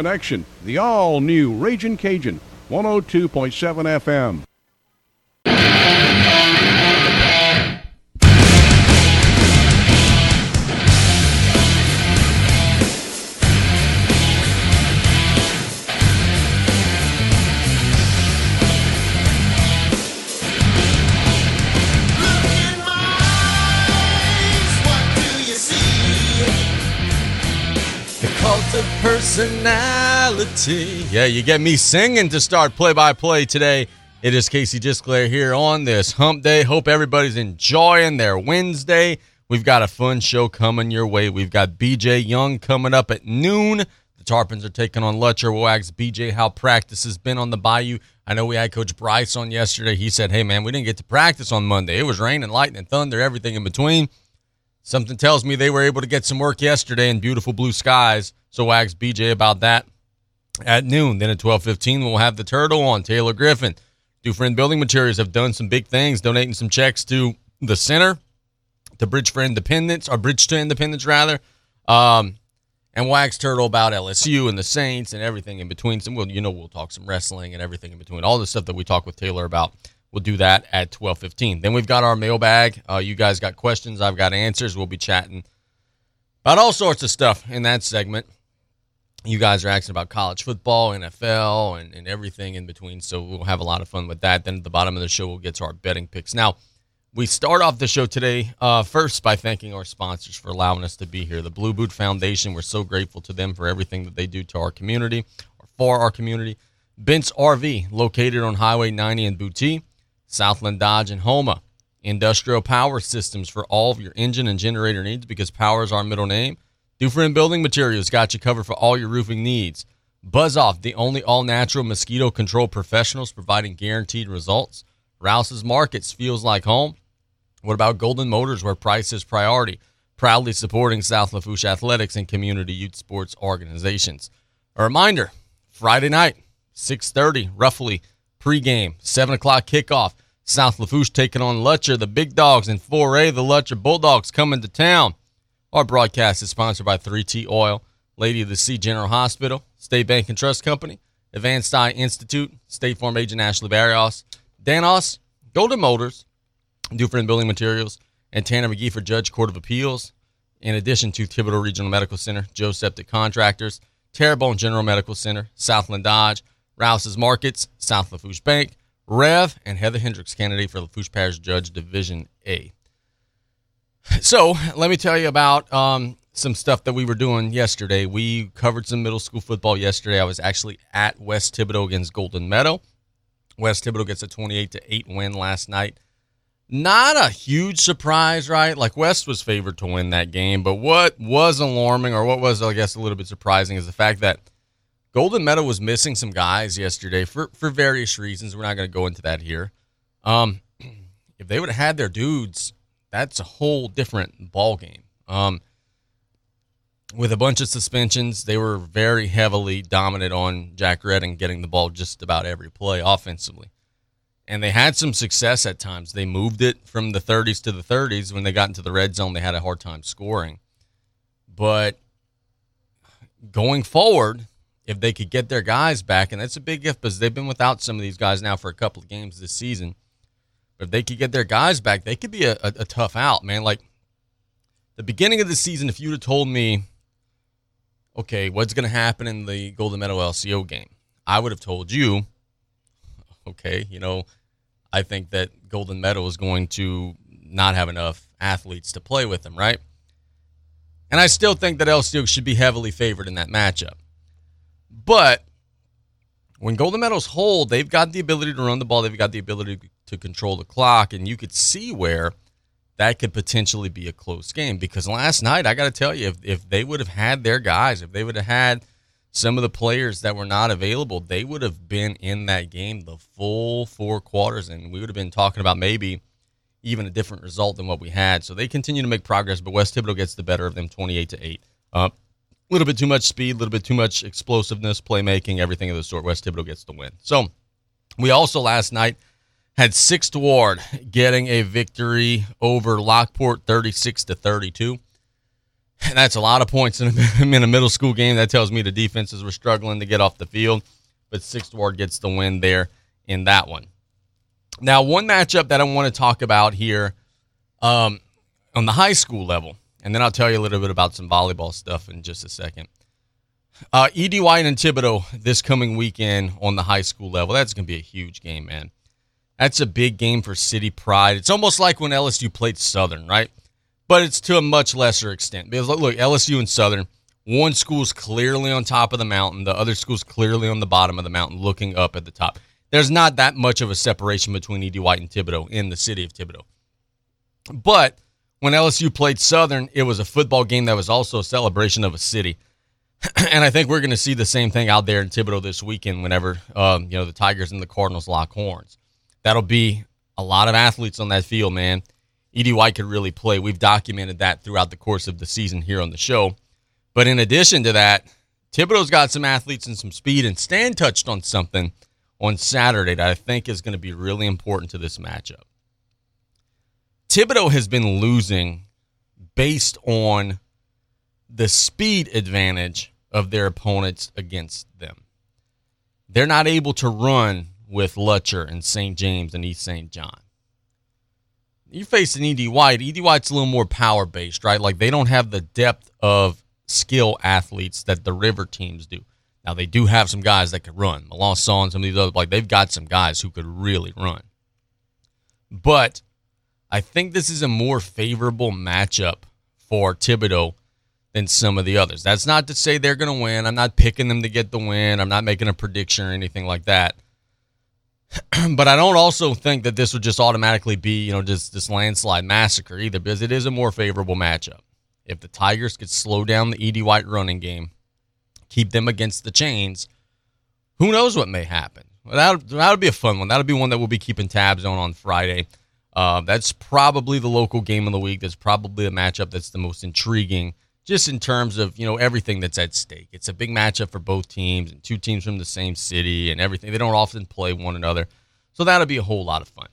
Connection, the all new Raging Cajun, 102.7 FM. Personality. Yeah, you get me singing to start play by play today. It is Casey Disclair here on this hump day. Hope everybody's enjoying their Wednesday. We've got a fun show coming your way. We've got BJ Young coming up at noon. The Tarpons are taking on Lutcher. We'll ask BJ how practice has been on the Bayou. I know we had Coach Bryce on yesterday. He said, hey, man, we didn't get to practice on Monday. It was raining, lightning, thunder, everything in between. Something tells me they were able to get some work yesterday in beautiful blue skies. So we'll ask BJ about that at noon. Then at 12:15 we'll have the turtle on Taylor Griffin. Dufrene Building Materials have done some big things, donating some checks to the center, to Bridge for Independence, or Bridge to Independence rather. Um, and wax turtle about LSU and the Saints and everything in between. Some, well, you know, we'll talk some wrestling and everything in between. All the stuff that we talk with Taylor about. We'll do that at 12:15. Then we've got our mailbag. Uh, you guys got questions, I've got answers. We'll be chatting about all sorts of stuff in that segment you guys are asking about college football, NFL, and, and everything in between. So we'll have a lot of fun with that. Then at the bottom of the show, we'll get to our betting picks. Now, we start off the show today uh, first by thanking our sponsors for allowing us to be here. The Blue Boot Foundation, we're so grateful to them for everything that they do to our community or for our community. Bent's RV, located on Highway 90 in Boutte, Southland Dodge and Houma. Industrial Power Systems for all of your engine and generator needs because power is our middle name. Dufrene Building Materials got you covered for all your roofing needs. Buzz Off, the only all natural mosquito control professionals providing guaranteed results. Rouse's Markets feels like home. What about Golden Motors, where price is priority? Proudly supporting South Lafourche athletics and community youth sports organizations. A reminder: Friday night, 6:30, roughly pregame, seven o'clock kickoff. South Lafourche taking on Lutcher, the big dogs and 4A. The Lutcher Bulldogs coming to town. Our broadcast is sponsored by 3T Oil, Lady of the Sea General Hospital, State Bank and Trust Company, Advanced Eye Institute, State Farm Agent Ashley Barrios, Danos, Golden Motors, Dufrene Building Materials, and Tanner McGee for Judge Court of Appeals. In addition to Thibodaux Regional Medical Center, Joe Septic Contractors, Terrebonne General Medical Center, Southland Dodge, Rouse's Markets, South Lafourche Bank, Rev, and Heather Hendricks, candidate for Lafourche Parish Judge Division A. So let me tell you about um, some stuff that we were doing yesterday. We covered some middle school football yesterday. I was actually at West Thibodaux against Golden Meadow. West Thibodaux gets a 28 to 8 win last night. Not a huge surprise, right? Like West was favored to win that game, but what was alarming or what was I guess a little bit surprising is the fact that Golden Meadow was missing some guys yesterday for for various reasons. We're not going to go into that here. Um, if they would have had their dudes that's a whole different ball game. Um, with a bunch of suspensions, they were very heavily dominant on Jack Redding getting the ball just about every play offensively. And they had some success at times. They moved it from the 30s to the 30s. When they got into the red zone, they had a hard time scoring. But going forward, if they could get their guys back, and that's a big if because they've been without some of these guys now for a couple of games this season – if they could get their guys back, they could be a, a, a tough out, man. Like the beginning of the season, if you'd have told me, okay, what's going to happen in the Golden Meadow LCO game, I would have told you, okay, you know, I think that Golden Meadow is going to not have enough athletes to play with them, right? And I still think that LCO should be heavily favored in that matchup. But when Golden Meadows hold, they've got the ability to run the ball, they've got the ability to control the clock, and you could see where that could potentially be a close game. Because last night, I got to tell you, if, if they would have had their guys, if they would have had some of the players that were not available, they would have been in that game the full four quarters, and we would have been talking about maybe even a different result than what we had. So they continue to make progress, but West Thibodaux gets the better of them, twenty-eight to eight. A little bit too much speed, a little bit too much explosiveness, playmaking, everything of the sort. West Thibodaux gets the win. So we also last night had Sixth Ward getting a victory over Lockport 36 to 32. And that's a lot of points in a, in a middle school game. That tells me the defenses were struggling to get off the field, but Sixth Ward gets the win there in that one. Now, one matchup that I want to talk about here um, on the high school level, and then I'll tell you a little bit about some volleyball stuff in just a second. Uh, Ed White and Thibodaux this coming weekend on the high school level. That's going to be a huge game, man. That's a big game for city pride. It's almost like when LSU played Southern, right? But it's to a much lesser extent. Because look, LSU and Southern, one school's clearly on top of the mountain, the other school's clearly on the bottom of the mountain, looking up at the top. There's not that much of a separation between Ed White and Thibodaux in the city of Thibodaux. But when LSU played Southern, it was a football game that was also a celebration of a city. and I think we're going to see the same thing out there in Thibodaux this weekend whenever um, you know the Tigers and the Cardinals lock horns. That'll be a lot of athletes on that field, man. Ed White could really play. We've documented that throughout the course of the season here on the show. But in addition to that, Thibodaux's got some athletes and some speed, and Stan touched on something on Saturday that I think is going to be really important to this matchup. Thibodaux has been losing based on the speed advantage of their opponents against them. They're not able to run with Lutcher and St. James and East St. John. You're facing Ed White. Ed White's a little more power based, right? Like they don't have the depth of skill athletes that the river teams do. Now they do have some guys that could run. Melanson and some of these other like they've got some guys who could really run. But I think this is a more favorable matchup for Thibodaux than some of the others. That's not to say they're going to win. I'm not picking them to get the win. I'm not making a prediction or anything like that. but I don't also think that this would just automatically be, you know, just this landslide massacre either, because it is a more favorable matchup. If the Tigers could slow down the Ed White running game, keep them against the chains, who knows what may happen? Well, that that'll be a fun one. That'll be one that we'll be keeping tabs on on Friday. Uh, that's probably the local game of the week. That's probably a matchup that's the most intriguing just in terms of you know everything that's at stake. It's a big matchup for both teams and two teams from the same city and everything. They don't often play one another, so that'll be a whole lot of fun.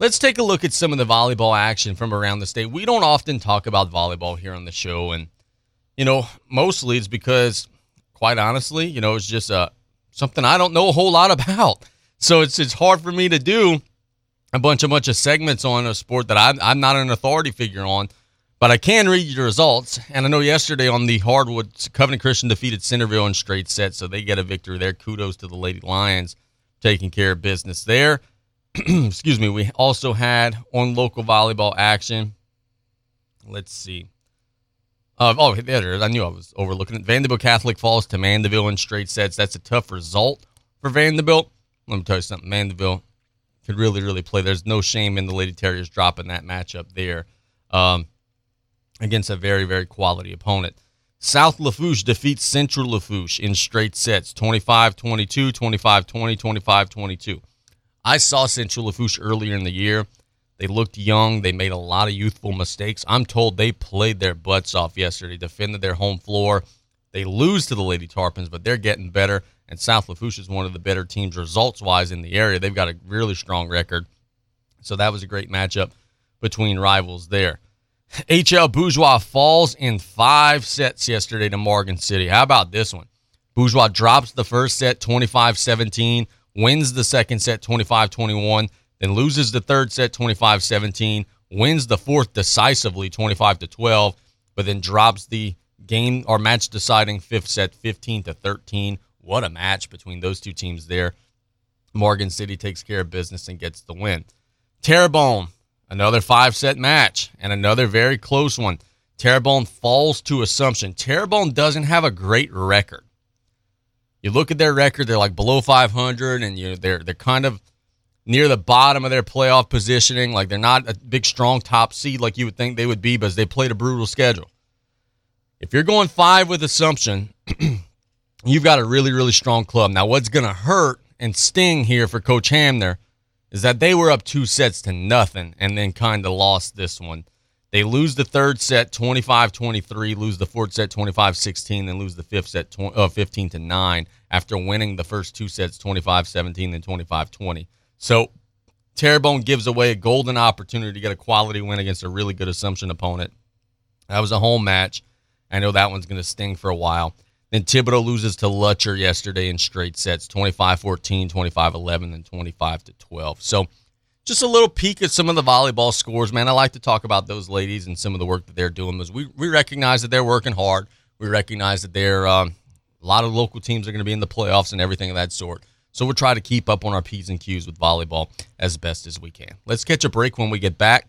Let's take a look at some of the volleyball action from around the state. We don't often talk about volleyball here on the show, and you know mostly it's because, quite honestly, you know it's just uh, something I don't know a whole lot about. So it's it's hard for me to do a bunch of bunch of segments on a sport that I'm, I'm not an authority figure on. But I can read your results. And I know yesterday on the hardwood, Covenant Christian defeated Centerville in straight sets, so they get a victory there. Kudos to the Lady Lions taking care of business there. Excuse me. We also had on local volleyball action. Let's see. Uh, oh, there it is. I knew I was overlooking it. Vandebilt Catholic falls to Mandeville in straight sets. That's a tough result for Vandebilt. Let me tell you something. Mandeville could really, really play. There's no shame in the Lady Terriers dropping that matchup there. Um, against a very, very quality opponent. South Lafourche defeats Central Lafourche in straight sets 25 22, 25 20, 25 22. I saw Central Lafourche earlier in the year. They looked young. They made a lot of youthful mistakes. I'm told they played their butts off yesterday, defended their home floor. They lose to the Lady Tarpons, but they're getting better. And South Lafourche is one of the better teams results wise in the area. They've got a really strong record. So that was a great matchup between rivals there. HL Bourgeois falls in five sets yesterday to Morgan City. How about this one? Bourgeois drops the first set 25 17, wins the second set 25 21, then loses the third set 25 17, wins the fourth decisively 25 12, but then drops the game or match deciding fifth set 15 to 13. What a match between those two teams there. Morgan City takes care of business and gets the win. Terrebonne Another five set match and another very close one. Terrebonne falls to Assumption. Terrebonne doesn't have a great record. You look at their record; they're like below 500, and you know, they're they're kind of near the bottom of their playoff positioning. Like they're not a big, strong top seed like you would think they would be, because they played a brutal schedule. If you're going five with Assumption, you've got a really, really strong club. Now, what's going to hurt and sting here for Coach Hamner is that they were up two sets to nothing and then kind of lost this one. They lose the third set 25 23, lose the fourth set 25 16, then lose the fifth set uh, 15 to 9 after winning the first two sets 25 17 and 25 20. So Terrebonne gives away a golden opportunity to get a quality win against a really good Assumption opponent. That was a home match. I know that one's going to sting for a while. Then Thibodaux loses to Lutcher yesterday in straight sets 25 14, 25 11, and 25 to 12. So just a little peek at some of the volleyball scores, man. I like to talk about those ladies and some of the work that they're doing because we, we recognize that they're working hard. We recognize that they're um, a lot of local teams are going to be in the playoffs and everything of that sort. So we'll try to keep up on our P's and Q's with volleyball as best as we can. Let's catch a break when we get back.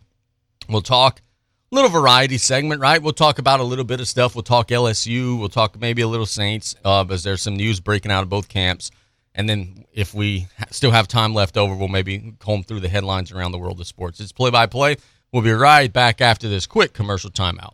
We'll talk little variety segment, right? We'll talk about a little bit of stuff. We'll talk LSU. We'll talk maybe a little Saints, uh, because there's some news breaking out of both camps. And then if we still have time left over, we'll maybe comb through the headlines around the world of sports. It's play by play. We'll be right back after this quick commercial timeout.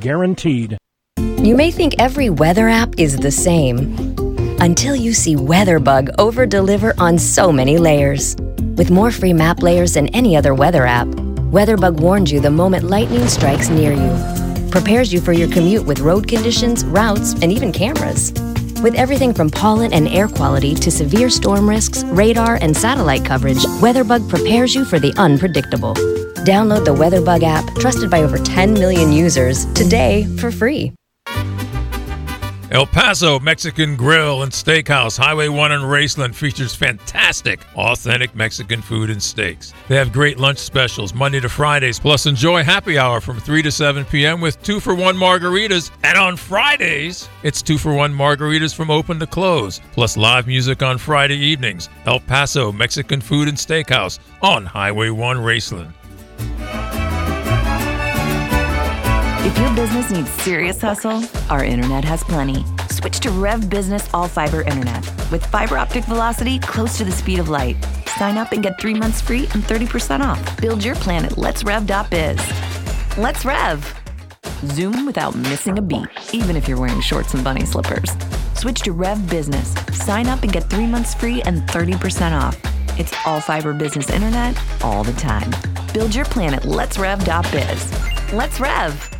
guaranteed. You may think every weather app is the same until you see WeatherBug over deliver on so many layers. With more free map layers than any other weather app, WeatherBug warns you the moment lightning strikes near you, prepares you for your commute with road conditions, routes, and even cameras. With everything from pollen and air quality to severe storm risks, radar, and satellite coverage, WeatherBug prepares you for the unpredictable. Download the WeatherBug app, trusted by over 10 million users, today for free. El Paso Mexican Grill and Steakhouse, Highway 1 in Raceland features fantastic, authentic Mexican food and steaks. They have great lunch specials Monday to Fridays, plus enjoy happy hour from 3 to 7 p.m. with 2 for 1 margaritas. And on Fridays, it's 2 for 1 margaritas from open to close, plus live music on Friday evenings. El Paso Mexican Food and Steakhouse on Highway 1 Raceland. If your business needs serious hustle, our internet has plenty. Switch to Rev Business All Fiber Internet with fiber optic velocity close to the speed of light. Sign up and get three months free and 30% off. Build your plan at letsrev.biz. Let's Rev! Zoom without missing a beat, even if you're wearing shorts and bunny slippers. Switch to Rev Business. Sign up and get three months free and 30% off. It's all fiber business internet all the time. Build your plan at letsrev.biz. Let's Rev!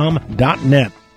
Net.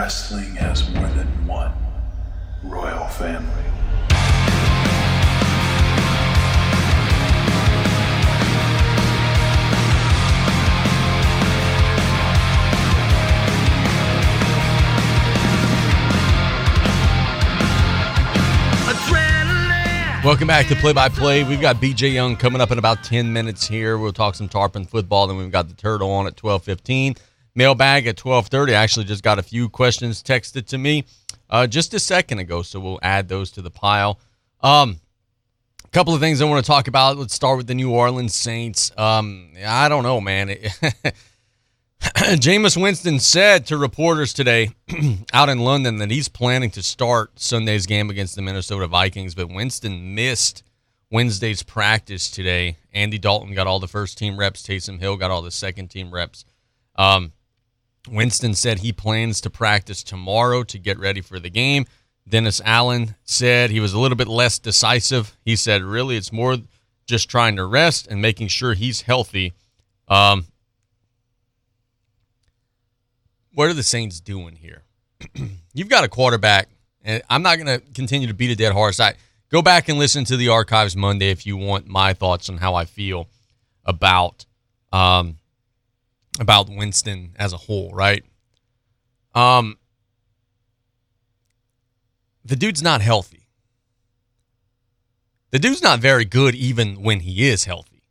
Wrestling has more than one royal family. Welcome back to Play by Play. We've got BJ Young coming up in about 10 minutes here. We'll talk some Tarpon football. Then we've got the Turtle on at 1215 mailbag at 1230. I actually just got a few questions texted to me uh, just a second ago, so we'll add those to the pile. Um, a couple of things I want to talk about. Let's start with the New Orleans Saints. Um, I don't know, man. Jameis Winston said to reporters today out in London that he's planning to start Sunday's game against the Minnesota Vikings, but Winston missed Wednesday's practice today. Andy Dalton got all the first team reps. Taysom Hill got all the second team reps. Um, Winston said he plans to practice tomorrow to get ready for the game. Dennis Allen said he was a little bit less decisive. He said, really, it's more just trying to rest and making sure he's healthy. Um, what are the Saints doing here? You've got a quarterback, and I'm not going to continue to beat a dead horse. I go back and listen to the archives Monday if you want my thoughts on how I feel about um, about Winston as a whole, right? Um, the dude's not healthy. The dude's not very good even when he is healthy.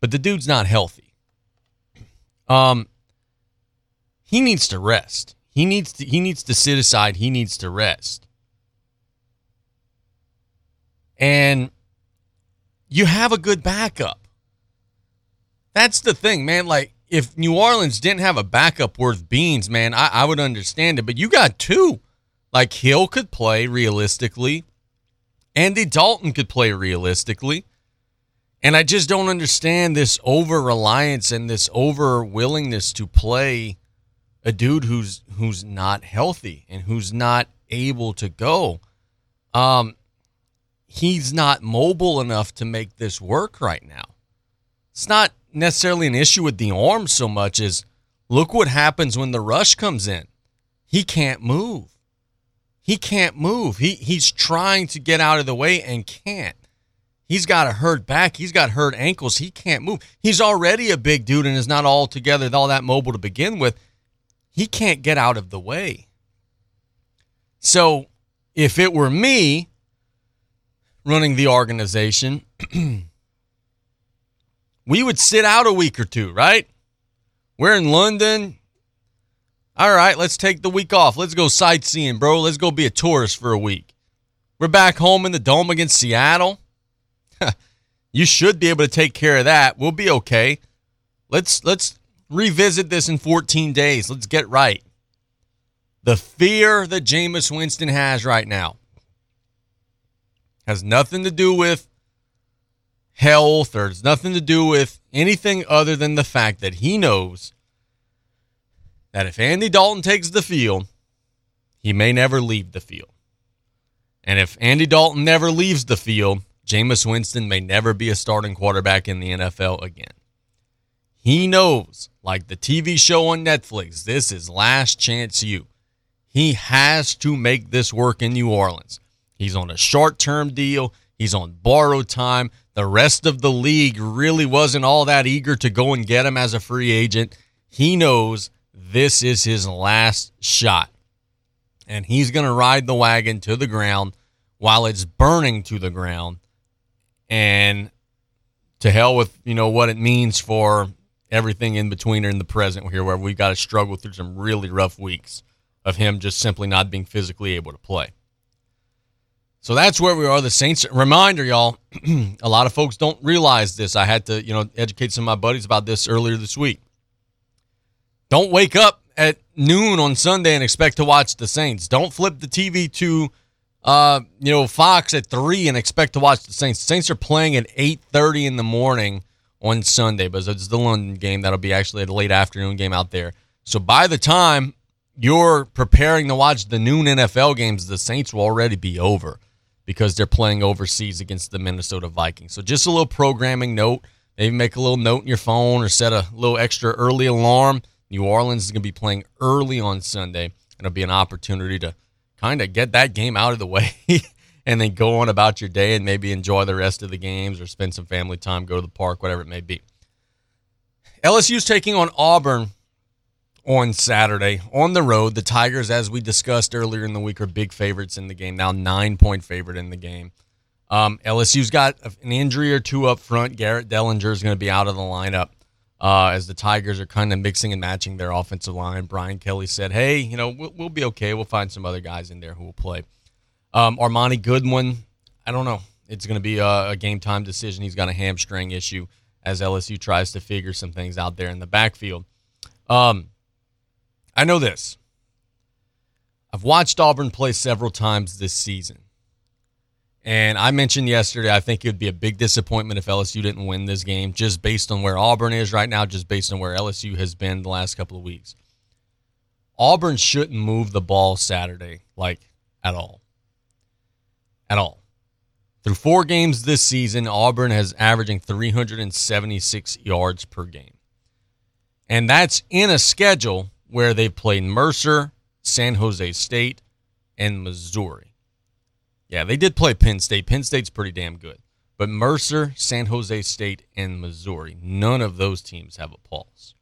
But the dude's not healthy. Um he needs to rest. He needs to he needs to sit aside. He needs to rest. And you have a good backup. That's the thing, man. Like if New Orleans didn't have a backup worth beans, man, I, I would understand it. But you got two. Like Hill could play realistically. Andy Dalton could play realistically. And I just don't understand this over reliance and this over willingness to play a dude who's who's not healthy and who's not able to go. Um he's not mobile enough to make this work right now. It's not necessarily an issue with the arm so much as look what happens when the rush comes in. He can't move. He can't move. He he's trying to get out of the way and can't. He's got a hurt back. He's got hurt ankles. He can't move. He's already a big dude and is not all together all that mobile to begin with. He can't get out of the way. So, if it were me running the organization, we would sit out a week or two, right? We're in London. All right, let's take the week off. Let's go sightseeing, bro. Let's go be a tourist for a week. We're back home in the dome against Seattle. you should be able to take care of that. We'll be okay. Let's let's revisit this in 14 days. Let's get right. The fear that Jameis Winston has right now has nothing to do with health or it's nothing to do with anything other than the fact that he knows that if Andy Dalton takes the field, he may never leave the field. And if Andy Dalton never leaves the field, Jameis Winston may never be a starting quarterback in the NFL again. He knows, like the TV show on Netflix, this is Last Chance U. He has to make this work in New Orleans. He's on a short term deal, he's on borrowed time. The rest of the league really wasn't all that eager to go and get him as a free agent. He knows this is his last shot. And he's going to ride the wagon to the ground while it's burning to the ground. And to hell with, you know, what it means for everything in between or in the present here, where we've got to struggle through some really rough weeks of him just simply not being physically able to play. So that's where we are. The Saints. Reminder, y'all. a lot of folks don't realize this. I had to, you know, educate some of my buddies about this earlier this week. Don't wake up at noon on Sunday and expect to watch the Saints. Don't flip the TV to, uh, you know, Fox at three and expect to watch the Saints. The Saints are playing at eight thirty in the morning on Sunday, but it's the London game. That'll be actually a late afternoon game out there. So by the time you're preparing to watch the noon NFL games, the Saints will already be over because they're playing overseas against the Minnesota Vikings. So just a little programming note. Maybe make a little note in your phone or set a little extra early alarm. New Orleans is going to be playing early on Sunday. And it'll be an opportunity to kind of get that game out of the way and then go on about your day and maybe enjoy the rest of the games or spend some family time, go to the park, whatever it may be. LSU's taking on Auburn on Saturday on the road. The Tigers, as we discussed earlier in the week, are big favorites in the game. Now nine point favorite in the game. Um, LSU's got an injury or two up front. Garrett Dellinger is going to be out of the lineup uh, as the Tigers are kind of mixing and matching their offensive line. Brian Kelly said, "Hey, you know, we'll, we'll be okay. We'll find some other guys in there who will play." Um, Armoni Goodwin, I don't know. It's going to be a, a game time decision. He's got a hamstring issue as LSU tries to figure some things out there in the backfield. Um, I know this. I've watched Auburn play several times this season. And I mentioned yesterday, I think it would be a big disappointment if LSU didn't win this game, just based on where Auburn is right now, just based on where LSU has been the last couple of weeks. Auburn shouldn't move the ball Saturday, like at all. At all. Through four games this season, Auburn has averaging 376 yards per game. And that's in a schedule where they've played Mercer, San Jose State, and Missouri. Yeah, they did play Penn State. Penn State's pretty damn good. But Mercer, San Jose State, and Missouri, none of those teams have a pulse.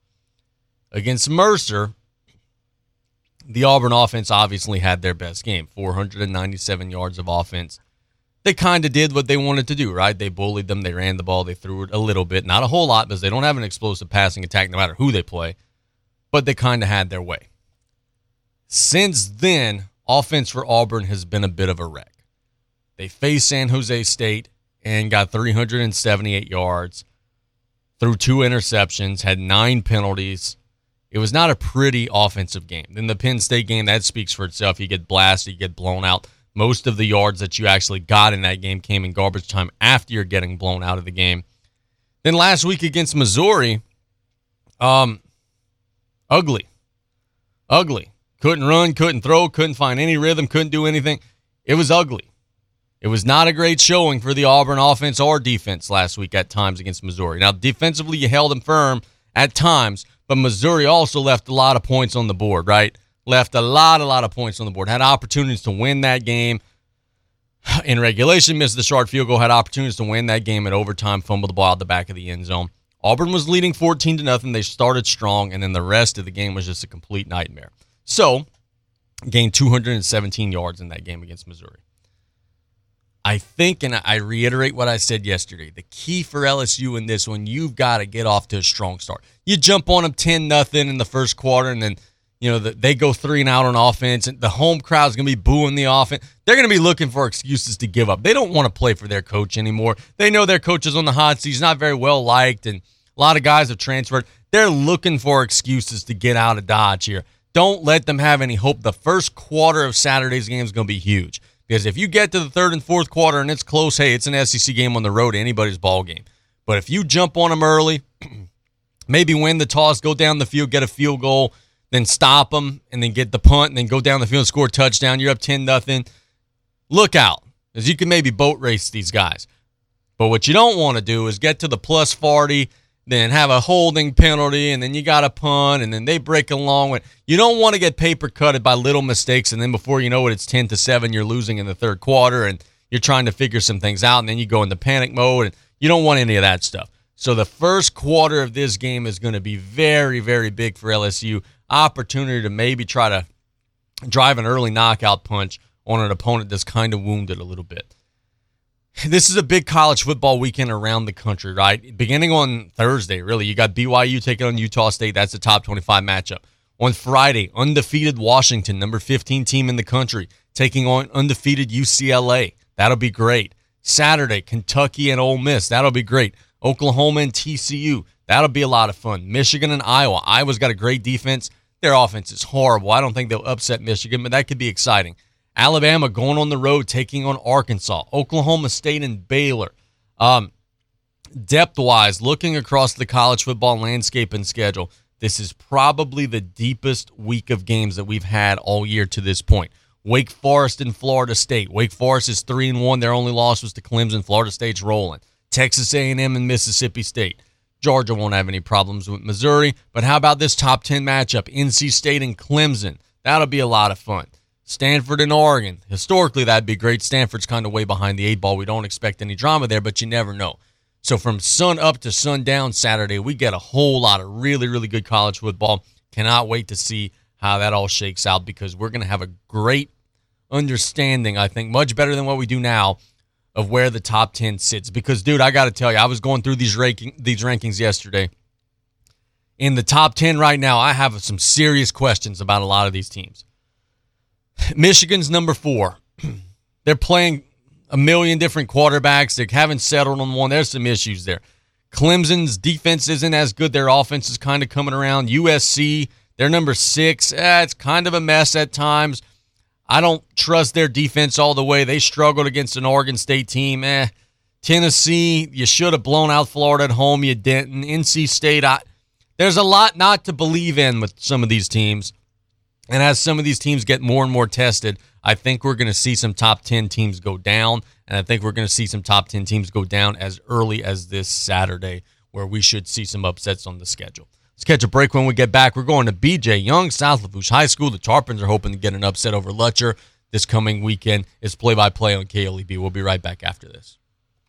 Against Mercer, the Auburn offense obviously had their best game 497 yards of offense. They kind of did what they wanted to do, right? They bullied them, they ran the ball, they threw it a little bit, not a whole lot because they don't have an explosive passing attack no matter who they play, but they kind of had their way. Since then, offense for Auburn has been a bit of a wreck. They faced San Jose State and got 378 yards, threw two interceptions, had nine penalties. It was not a pretty offensive game. Then the Penn State game, that speaks for itself. You get blasted, you get blown out. Most of the yards that you actually got in that game came in garbage time after you're getting blown out of the game. Then last week against Missouri, um, ugly, ugly. Couldn't run, couldn't throw, couldn't find any rhythm, couldn't do anything. It was ugly. It was not a great showing for the Auburn offense or defense last week at times against Missouri. Now, defensively, you held them firm at times, but Missouri also left a lot of points on the board, right? Left a lot, a lot of points on the board. Had opportunities to win that game in regulation, missed the short field goal, had opportunities to win that game in overtime, fumbled the ball out the back of the end zone. Auburn was leading 14 to nothing. They started strong, and then the rest of the game was just a complete nightmare. So, gained 217 yards in that game against Missouri. I think, and I reiterate what I said yesterday, the key for LSU in this one, you've got to get off to a strong start. You jump on them 10 nothing in the first quarter, and then you know they go three and out on offense, and the home crowd's going to be booing the offense. They're going to be looking for excuses to give up. They don't want to play for their coach anymore. They know their coach is on the hot seat. He's not very well liked, and a lot of guys have transferred. They're looking for excuses to get out of Dodge here. Don't let them have any hope. The first quarter of Saturday's game is going to be huge. Because if you get to the third and fourth quarter and it's close, hey, it's an SEC game on the road, anybody's ball game. But if you jump on them early, maybe win the toss, go down the field, get a field goal, then stop them, and then get the punt, and then go down the field and score a touchdown, you're up 10 nothing. Look out, because you can maybe boat race these guys. But what you don't want to do is get to the plus 40 then have a holding penalty, and then you got a punt, and then they break along with. You don't want to get paper cutted by little mistakes, and then before you know it, it's ten to seven. You're losing in the third quarter, and you're trying to figure some things out, and then you go into panic mode, and you don't want any of that stuff. So the first quarter of this game is going to be very, very big for LSU. Opportunity to maybe try to drive an early knockout punch on an opponent that's kind of wounded a little bit. This is a big college football weekend around the country, right? Beginning on Thursday, really, you got BYU taking on Utah State. That's a top 25 matchup. On Friday, undefeated Washington, number 15 team in the country, taking on undefeated UCLA. That'll be great. Saturday, Kentucky and Ole Miss. That'll be great. Oklahoma and TCU. That'll be a lot of fun. Michigan and Iowa. Iowa's got a great defense. Their offense is horrible. I don't think they'll upset Michigan, but that could be exciting. Alabama going on the road, taking on Arkansas, Oklahoma State, and Baylor. Um, depth wise, looking across the college football landscape and schedule, this is probably the deepest week of games that we've had all year to this point. Wake Forest and Florida State. Wake Forest is three and one. Their only loss was to Clemson. Florida State's rolling. Texas A&M and Mississippi State. Georgia won't have any problems with Missouri. But how about this top ten matchup? NC State and Clemson. That'll be a lot of fun. Stanford and Oregon. Historically, that'd be great. Stanford's kind of way behind the eight ball. We don't expect any drama there, but you never know. So from sun up to sundown Saturday, we get a whole lot of really, really good college football. Cannot wait to see how that all shakes out because we're going to have a great understanding, I think, much better than what we do now of where the top 10 sits. Because, dude, I got to tell you, I was going through these, ranking, these rankings yesterday. In the top 10 right now, I have some serious questions about a lot of these teams. Michigan's number four. They're playing a million different quarterbacks. They haven't settled on one. There's some issues there. Clemson's defense isn't as good. Their offense is kind of coming around. USC, they're number six. Eh, it's kind of a mess at times. I don't trust their defense all the way. They struggled against an Oregon State team. Eh. Tennessee, you should have blown out Florida at home. You didn't. NC State, I, there's a lot not to believe in with some of these teams. And as some of these teams get more and more tested, I think we're going to see some top 10 teams go down. And I think we're going to see some top 10 teams go down as early as this Saturday, where we should see some upsets on the schedule. Let's catch a break when we get back. We're going to BJ Young, South Lafourche High School. The Tarpons are hoping to get an upset over Lutcher this coming weekend. It's play by play on KLEB. We'll be right back after this.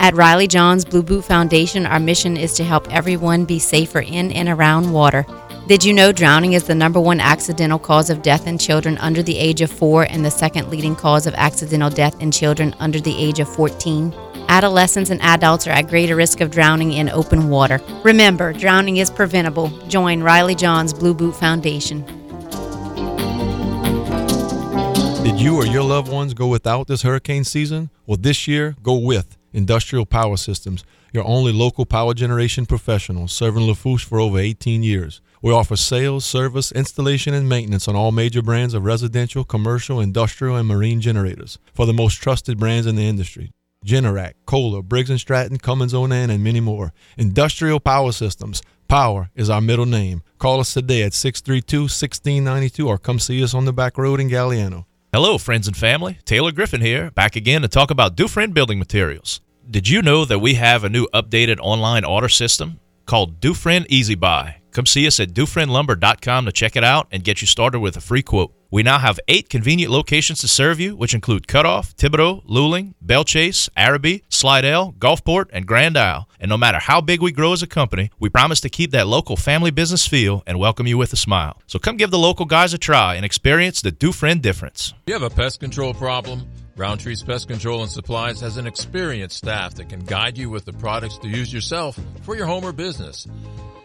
At Riley Johns Blue Boot Foundation, our mission is to help everyone be safer in and around water. Did you know drowning is the number one accidental cause of death in children under the age of four and the second leading cause of accidental death in children under the age of 14? Adolescents and adults are at greater risk of drowning in open water. Remember, drowning is preventable. Join Riley Johns Blue Boot Foundation. Did you or your loved ones go without this hurricane season? Well, this year, go with. Industrial Power Systems, your only local power generation professional, serving Lafourche for over 18 years. We offer sales, service, installation, and maintenance on all major brands of residential, commercial, industrial, and marine generators for the most trusted brands in the industry. Generac, Kohler, Briggs & Stratton, Cummins Onan, and many more. Industrial Power Systems. Power is our middle name. Call us today at 632-1692 or come see us on the back road in Galliano. Hello, friends and family. Taylor Griffin here, back again to talk about Dufrene Building Materials. Did you know that we have a new updated online order system called Dufrene Easy Buy? Come see us at DufreneLumber.com to check it out and get you started with a free quote. We now have eight convenient locations to serve you, which include Cutoff, Thibodaux, Luling, Belle Chasse, Arabi, Slidell, Gulfport, and Grand Isle. And no matter how big we grow as a company, we promise to keep that local family business feel and welcome you with a smile. So come give the local guys a try and experience the Dufrene difference. You have a pest control problem? Roundtree's Pest Control and Supplies has an experienced staff that can guide you with the products to use yourself for your home or business.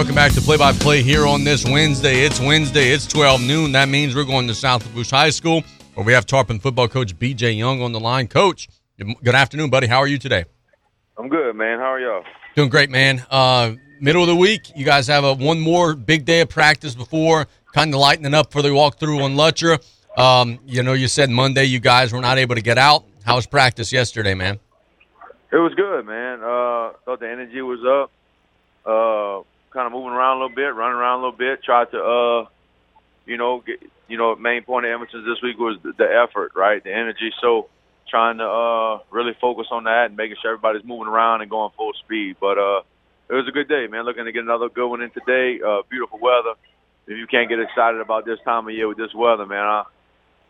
Welcome back to Play by Play here on this Wednesday. It's Wednesday. It's 12 noon. That means we're going to South Lafourche High School where we have Tarpon football coach BJ Young on the line. Coach, good afternoon, buddy. How are you today? I'm good, man. How are y'all? Doing great, man. Uh, middle of the week, you guys have a one more big day of practice before kind of lightening up for the walkthrough on Lutcher. Um, you know, you said Monday you guys were not able to get out. How was practice yesterday, man? It was good, man. Uh, thought the energy was up. Uh, kind of moving around a little bit, running around a little bit. Tried to, uh, you know, get, you know, main point of emphasis this week was the, the effort, right, the energy. So trying to uh, really focus on that and making sure everybody's moving around and going full speed. But uh, it was a good day, man. Looking to get another good one in today. Uh, beautiful weather. If you can't get excited about this time of year with this weather, man, uh,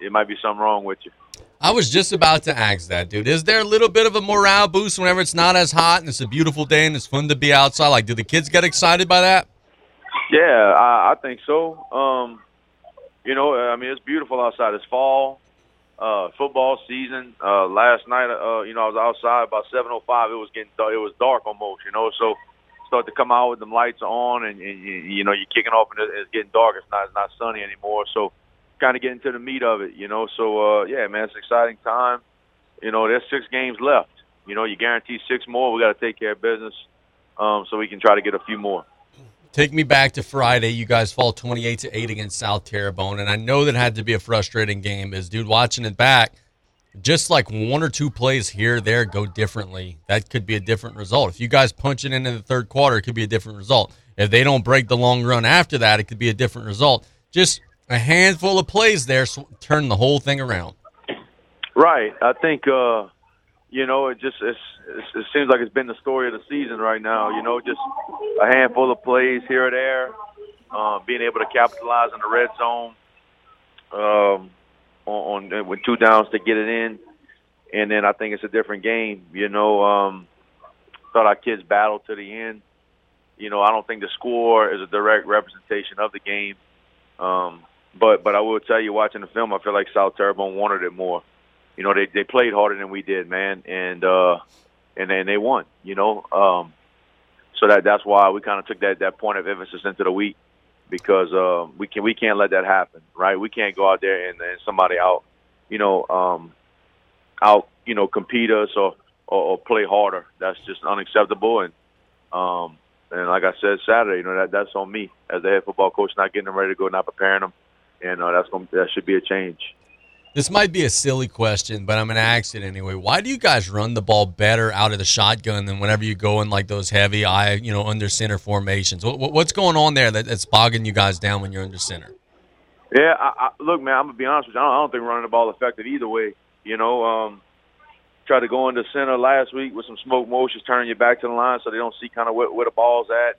it might be something wrong with you. I was just about to ask that, dude. Is there a little bit of a morale boost whenever it's not as hot and it's a beautiful day and it's fun to be outside? Like, do the kids get excited by that? Yeah, I, I think so. Um, you know, I mean, it's beautiful outside. It's fall, uh, football season. Uh, last night, uh, you know, I was outside about 7:05. It was getting it was dark almost, you know. So start to come out with them lights on, and, and you, you know, you're kicking off, and it's getting dark. It's not it's not sunny anymore. So kind of getting to the meat of it, you know. So uh, yeah, man, it's an exciting time. You know, there's six games left. You know, you guarantee six more. We got to take care of business, um, so we can try to get a few more. Take me back to Friday. You guys fall 28 to 8 against South Terrebonne. And I know that had to be a frustrating game. Is dude watching it back, just like one or two plays here, there go differently. That could be a different result. If you guys punch it in in the third quarter, it could be a different result. If they don't break the long run after that, it could be a different result. Just a handful of plays there turn the whole thing around. Right. I think, uh, you know, it just it's, it's, it seems like it's been the story of the season right now. You know, just a handful of plays here or there, uh, being able to capitalize in the red zone um, on, on with two downs to get it in, and then I think it's a different game. You know, um, thought our kids battled to the end. You know, I don't think the score is a direct representation of the game. Um, but but I will tell you, watching the film, I feel like South Terrebonne wanted it more you know, they they played harder than we did, man, and uh, and then they won. You know, um, so that that's why we kind of took that that point of emphasis into the week because uh, we can we can't let that happen, right? We can't go out there and, and somebody out, you know, um, out you know compete us or, or or play harder. That's just unacceptable. And um, and like I said Saturday, you know that that's on me as the head football coach, not getting them ready to go, not preparing them, and uh, that's going that should be a change. This might be a silly question, but I'm going to ask it anyway. Why do you guys run the ball better out of the shotgun than whenever you go in like those heavy I, you know, under center formations? What, what's going on there that, that's bogging you guys down when you're under center? Yeah, I, I, look, man, I'm gonna be honest with you. I don't, I don't think running the ball effective either way. You know, um, tried to go into center last week with some smoke motions, turning your back to the line so they don't see kind of where, where the ball's at.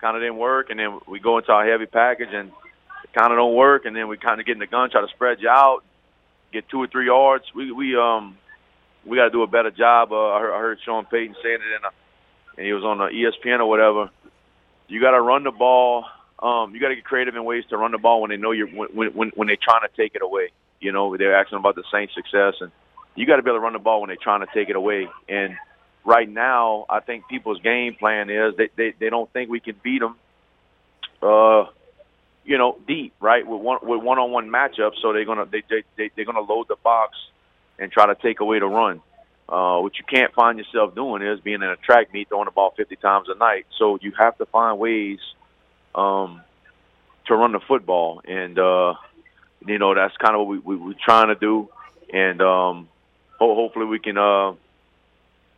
Kind of didn't work, and then we go into our heavy package and kind of don't work, and then we kind of get in the gun, try to spread you out get two or three yards. We we um we got to do a better job. Uh, I, heard, I heard Sean Payton saying it in a, and he was on the ESPN or whatever. You got to run the ball. Um, you got to get creative in ways to run the ball when they know you're when when when they're trying to take it away. You know they're asking about the Saints' success, and you got to be able to run the ball when they're trying to take it away. And right now, I think people's game plan is they they, they don't think we can beat them. Uh, you know, deep, right, with one with one on one matchups. So they're gonna they they, they they're gonna load the box and try to take away the run. Uh, what you can't find yourself doing is being in a track meet throwing the ball 50 times a night. So you have to find ways um, to run the football, and uh, you know that's kind of what we, we, we're trying to do. And um, ho- hopefully we can uh,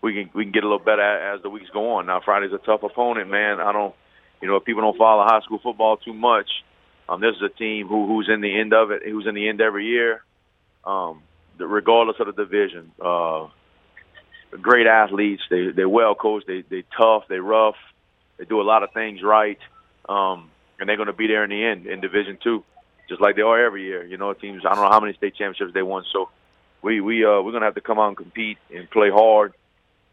we can we can get a little better as the weeks go on. Now Friday's a tough opponent, man. I don't, you know, if people don't follow high school football too much, um, this is a team who who's in the end of it, who's in the end every year, um, regardless of the division. Uh, great athletes. They they're well coached. They they tough. They rough. They do a lot of things right, um, and they're going to be there in the end in Division Two, just like they are every year. You know, teams. I don't know how many state championships they won. So we we uh, we're going to have to come out and compete and play hard,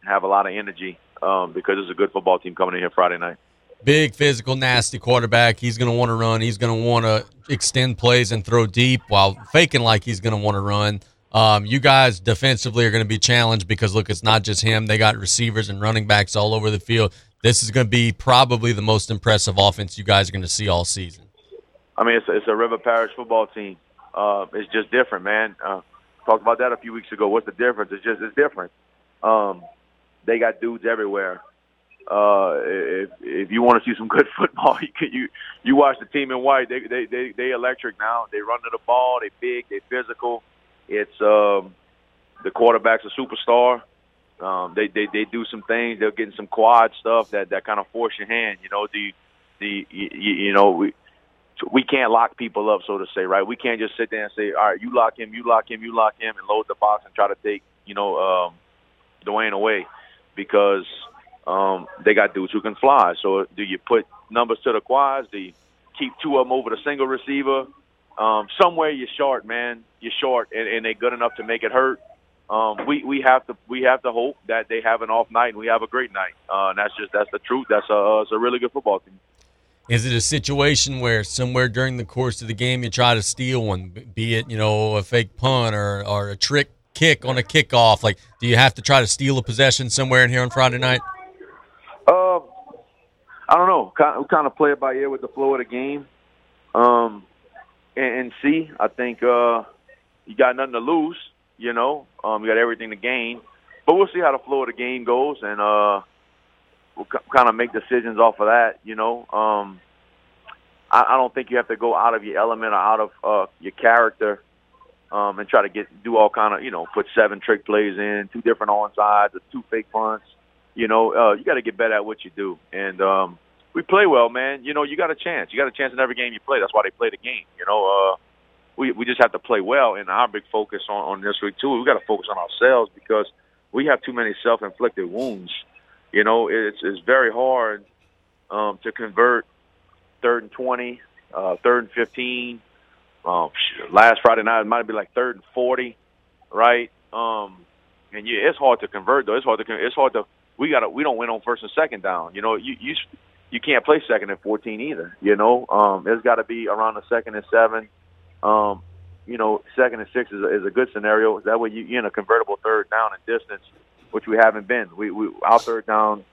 and have a lot of energy um, because it's a good football team coming in here Friday night big, physical, nasty quarterback. He's going to want to run. He's going to want to extend plays and throw deep while faking like he's going to want to run. Um, you guys defensively are going to be challenged because look, it's not just him. They got receivers and running backs all over the field. This is going to be probably the most impressive offense you guys are going to see all season. I mean, it's a, it's a River Parish football team. Uh, it's just different, man. Uh, talked about that a few weeks ago. What's the difference? It's just it's different. Um, they got dudes everywhere uh, if if you want to see some good football, you can, you you watch the team in white. They they they they electric now. They run to the ball. They big. They physical. It's um, the quarterback's a superstar. Um, they they they do some things. They're getting some quad stuff that that kind of force your hand. You know the the you, you know we we can't lock people up, so to say, right? We can't just sit there and say, all right, you lock him, you lock him, you lock him, and load the box and try to take you know um, Dwayne away because um, they got dudes who can fly. So do you put numbers to the quads? Do you keep two of them over the single receiver? Um, somewhere you're short, man. You're short, and, and they're good enough to make it hurt. Um, we we have to we have to hope that they have an off night and we have a great night. Uh, and that's just that's the truth. That's a uh, it's a really good football team. Is it a situation where somewhere during the course of the game you try to steal one, be it you know a fake punt or or a trick kick on a kickoff? Like, do you have to try to steal a possession somewhere in here on Friday night? I don't know. Kind of, kind of play it by ear with the flow of the game. Um, and, and see, I think uh, you got nothing to lose. You know, um, you got everything to gain. But we'll see how the flow of the game goes, and uh, we'll c- kind of make decisions off of that. You know, um, I, I don't think you have to go out of your element or out of uh, your character um, and try to get do all kind of you know put seven trick plays in, two different onsides, or two fake punts. You know, uh, you got to get better at what you do, and um, we play well, man. You know, you got a chance. You got a chance in every game you play. That's why they play the game. You know, uh, we we just have to play well, and our big focus on, on this week too. We got to focus on ourselves because we have too many self-inflicted wounds. You know, it's it's very hard um, to convert third and twenty, uh, third and fifteen. Um, last Friday night it might be like third and forty, right? Um, and yeah, it's hard to convert though. It's hard to it's hard to we got to we don't win on first and second down. You know, you you you can't play second and fourteen either. You know, um, it's got to be around the second and seven. Um, you know, second and six is a, is a good scenario. That way you, you're in a convertible third down and distance, which we haven't been. We, we our third down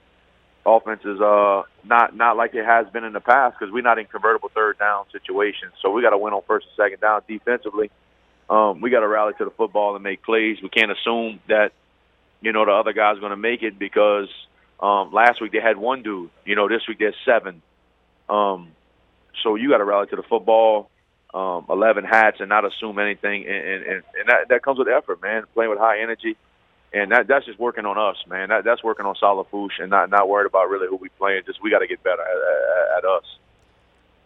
offense is uh not not like it has been in the past because we're not in convertible third down situations. So we got to win on first and second down defensively. Um, we got to rally to the football and make plays. We can't assume that you know the other guy's going to make it because um, last week they had one dude. You know this week there's seven. Um, so you got to rally to the football um, 11 hats and not assume anything. And, and, and that, that comes with effort, man, playing with high energy. And that, that's just working on us, man. That, that's working on South Lafourche and not, not worried about really who we playing. Just we got to get better at, at, at us.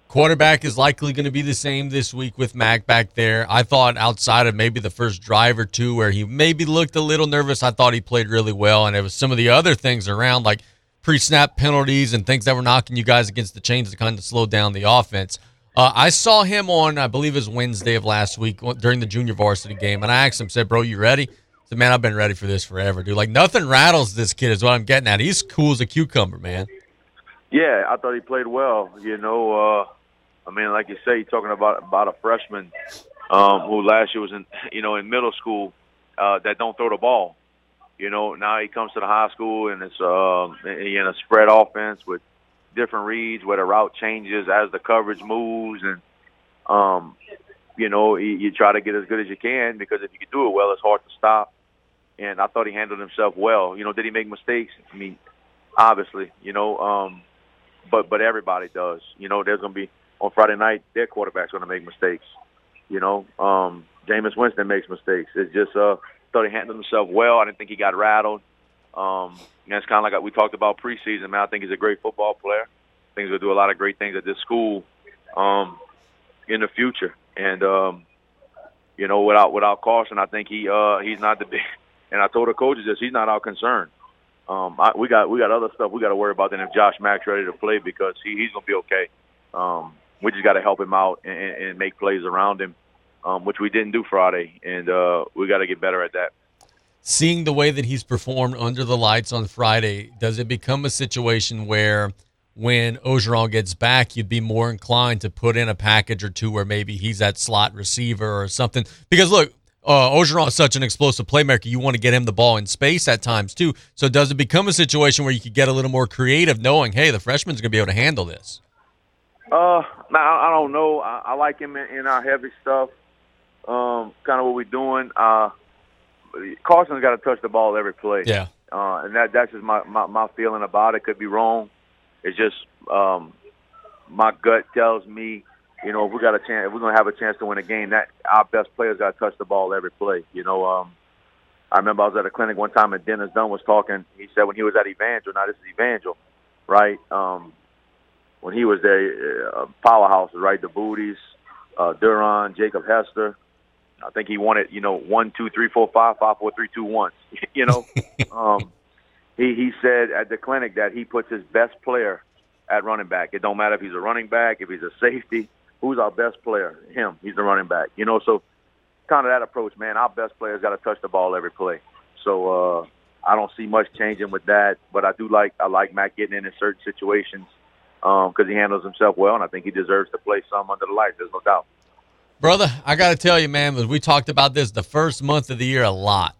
Quarterback is likely going to be the same this week with Mac back there. I thought outside of maybe the first drive or two where he maybe looked a little nervous, I thought he played really well. And it was some of the other things around, like pre snap penalties and things that were knocking you guys against the chains to kind of slow down the offense. Uh, I saw him on, I believe it was Wednesday of last week during the junior varsity game, and I asked him, said, "Bro, you ready?" I said, "Man, I've been ready for this forever, dude. Like nothing rattles this kid, is what I'm getting at. He's cool as a cucumber, man." Yeah, I thought he played well. You know, uh, I mean, like you say, talking about about a freshman um, who last year was in, you know, in middle school uh, that don't throw the ball. You know, now he comes to the high school and it's um, in a spread offense with different reads where the route changes as the coverage moves and um you know you, you try to get as good as you can because if you can do it well it's hard to stop and I thought he handled himself well you know did he make mistakes I mean obviously you know um but but everybody does you know there's to be on Friday night their quarterback's to make mistakes you know um Jameis Winston makes mistakes it's just uh thought he handled himself well I didn't think he got rattled um, and it's kind of like we talked about preseason, man. I think he's a great football player. I think he's to do a lot of great things at this school um, in the future. And um, you know, without without caution, I think he uh, he's not the big. And I told the coaches this: he's not our concern. Um, I, we got we got other stuff we got to worry about than if Josh Mack's ready to play because he, he's to be okay. Um, we just got to help him out and, and make plays around him, um, which we didn't do Friday, and uh, we got to get better at that seeing the way that he's performed under the lights on Friday, does it become a situation where when Orgeron gets back, you'd be more inclined to put in a package or two where maybe he's that slot receiver or something? Because look, uh, Orgeron is such an explosive playmaker. You want to get him the ball in space at times too. So does it become a situation where you could get a little more creative, knowing, hey, the freshman's going to be able to handle this? Uh, I don't know. I, I like him in, in our heavy stuff. Um, kind of what we're doing. Uh, Carson's got to touch the ball every play. Yeah. Uh, and that that's just my, my my feeling about it. Could be wrong. It's just um, my gut tells me, you know, if we got a chance, if we're gonna have a chance to win a game, that our best players got to touch the ball every play. You know, um, I remember I was at a clinic one time and Dennis Dunn was talking. He said when he was at Evangel, now this is Evangel, right? Um, when he was there, uh, powerhouses, right? The Booties, uh, Duran, Jacob Hester. I think he wanted, you know, one, two, three, four, five, five, four, three, two, one. you know, um, he he said at the clinic that he puts his best player at running back. It don't matter if he's a running back, if he's a safety. Who's our best player? Him. He's the running back. You know, so kind of that approach, man. Our best players got to touch the ball every play. So uh, I don't see much changing with that, but I do like I like Matt getting in in certain situations because he handles himself well, and I think he deserves to play some under the lights. There's no doubt. Brother, I got to tell you, man, we talked about this the first month of the year a lot.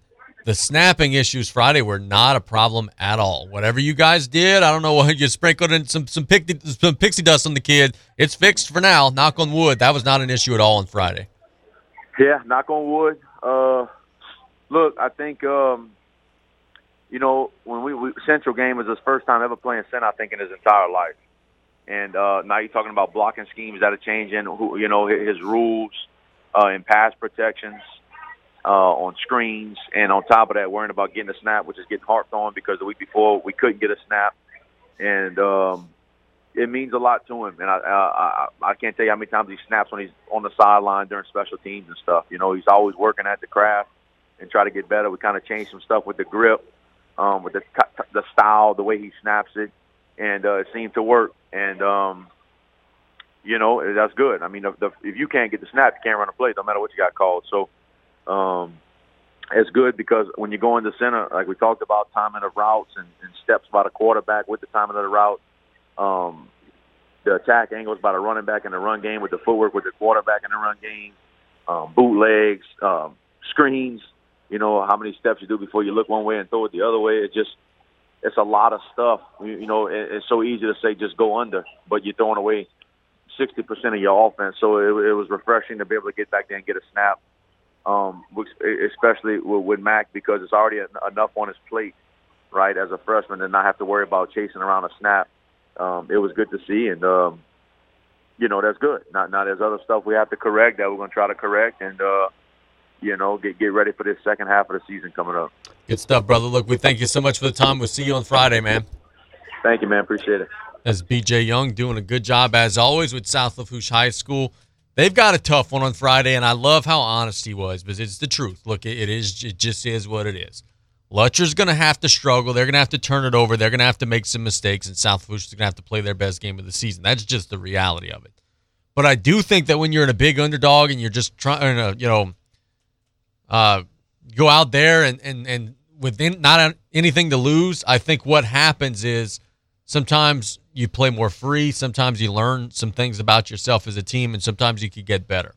The snapping issues Friday were not a problem at all. Whatever you guys did, I don't know what you sprinkled in some some, pic- some pixie dust on the kid. It's fixed for now. Knock on wood. That was not an issue at all on Friday. Yeah, knock on wood. Uh, look, I think um, you know when we, we Central game was his first time ever playing center. I think in his entire life. And uh, now you're talking about blocking schemes that are changing. Who you know his rules uh, in pass protections, uh, on screens, and on top of that, worrying about getting a snap, which is getting harped on because the week before we couldn't get a snap, and um, it means a lot to him. And I, I I can't tell you how many times he snaps when he's on the sideline during special teams and stuff. You know, he's always working at the craft and try to get better. We kind of changed some stuff with the grip, um, with the the style, the way he snaps it, and uh, it seemed to work. And um, you know that's good. I mean, the, if you can't get the snap, you can't run a play, no matter what you got called. So um, it's good because when you go in the center, like we talked about, timing of routes and, and steps by the quarterback with the timing of the route. Um, the attack angles by the running back in the run game with the footwork with the quarterback in the run game, um, bootlegs, um, screens. You know how many steps you do before you look one way and throw it the other way. It just it's a lot of stuff. You, you know, it, it's so easy to say just go under, but you're throwing away sixty percent of your offense. So it, it was refreshing to be able to get back there and get a snap, um, especially with, with Mac because it's already enough on his plate, right, as a freshman, and not have to worry about chasing around a snap. Um, it was good to see, and um, you know that's good. Not now there's other stuff we have to correct that we're going to try to correct, and uh, you know get get ready for this second half of the season coming up. Good stuff, brother. Look, we thank you so much for the time. We'll see you on Friday, man. Thank you, man. Appreciate it. That's BJ Young doing a good job as always with South Lafourche High School. They've got a tough one on Friday, and I love how honest he was because it's the truth. Look, it is it just is what it is. Lutcher's going to have to struggle. They're going to have to turn it over. They're going to have to make some mistakes, and South Lafourche is going to have to play their best game of the season. That's just the reality of it. But I do think that when you're in a big underdog and you're just trying to, you know, uh, go out there and and and within not anything to lose, I think what happens is sometimes you play more free, sometimes you learn some things about yourself as a team, and sometimes you could get better.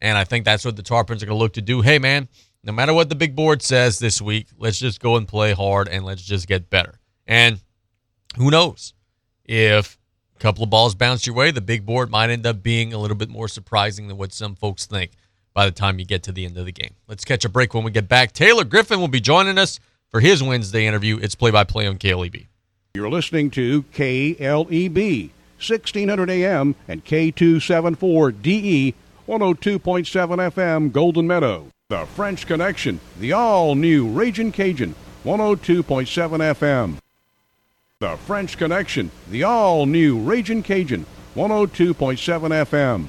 And I think that's what the Tarpons are going to look to do. Hey, man, no matter what the big board says this week, let's just go and play hard and let's just get better. And who knows if a couple of balls bounce your way, the big board might end up being a little bit more surprising than what some folks think by the time you get to the end of the game. Let's catch a break when we get back. Taylor Griffin will be joining us for his Wednesday interview. It's play by play on KLEB. You're listening to KLEB, 1600 AM and K274DE, 102.7 FM, Golden Meadow. The French Connection, the all new Raging Cajun, 102.7 FM. The French Connection, the all new Raging Cajun, 102.7 FM.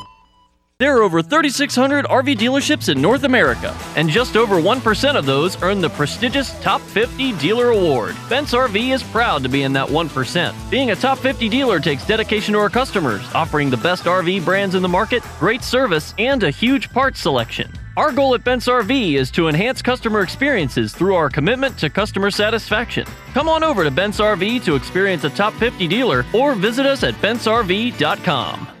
There are over 3,600 RV dealerships in North America, and just over 1% of those earn the prestigious Top 50 Dealer Award. Bent's RV is proud to be in that 1%. Being a Top 50 dealer takes dedication to our customers, offering the best RV brands in the market, great service, and a huge parts selection. Our goal at Bent's RV is to enhance customer experiences through our commitment to customer satisfaction. Come on over to Bent's RV to experience a top 50 dealer or visit us at bentsrv.com.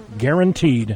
guaranteed.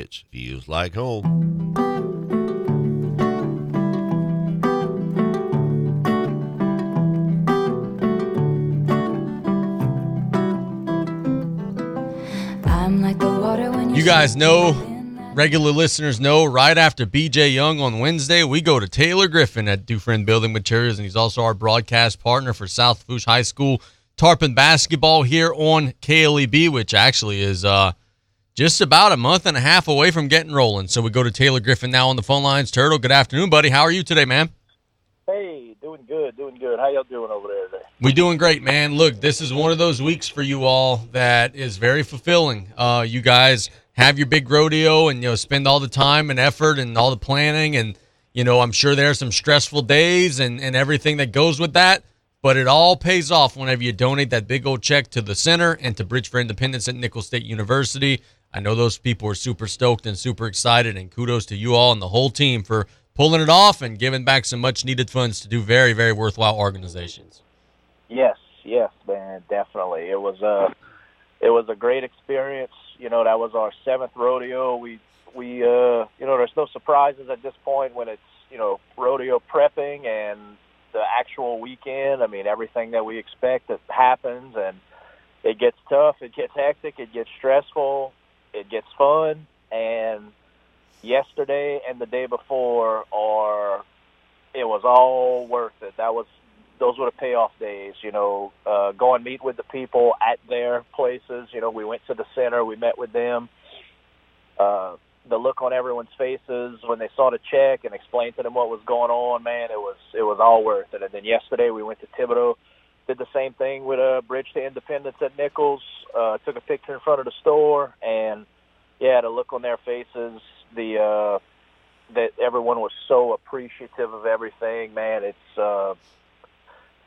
Markets feels like home. I'm like the water when You guys know, regular listeners know, right after BJ Young on Wednesday, we go to Taylor Griffin at Dufrene Building Materials, and he's also our broadcast partner for South Lafourche High School Tarpon basketball here on KLEB, which actually is uh, just about a month and a half away from getting rolling. So we go to Taylor Griffin now on the phone lines. Turtle, good afternoon, buddy. How are you today, man? Hey, doing good, doing good. How y'all doing over there today? We doing great, man. Look, this is one of those weeks for you all that is very fulfilling. Uh, you guys have your big rodeo and you know spend all the time and effort and all the planning and you know I'm sure there are some stressful days and and everything that goes with that. But it all pays off whenever you donate that big old check to the center and to Bridge for Independence at Nicholls State University. I know those people are super stoked and super excited, and kudos to you all and the whole team for pulling it off and giving back some much needed funds to do very, very worthwhile organizations. Yes, yes, man, definitely. It was a, it was a great experience. You know, that was our seventh rodeo. We, we, uh, you know, there's no surprises at this point when it's, you know, rodeo prepping and the actual weekend. I mean, everything that we expect that happens, and it gets tough, it gets hectic, it gets stressful, it gets fun, and yesterday and the day before are it was all worth it. That was those were the payoff days, you know, uh go and meet with the people at their places. You know, we went to the center, we met with them. Uh the look on everyone's faces when they saw the check and explained to them what was going on, man, it was it was all worth it. And then yesterday we went to Thibodaux, did the same thing with a uh, Bridge to Independence at Nicholls, uh took a picture in front of the store and yeah, the look on their faces, the uh that everyone was so appreciative of everything, man. It's uh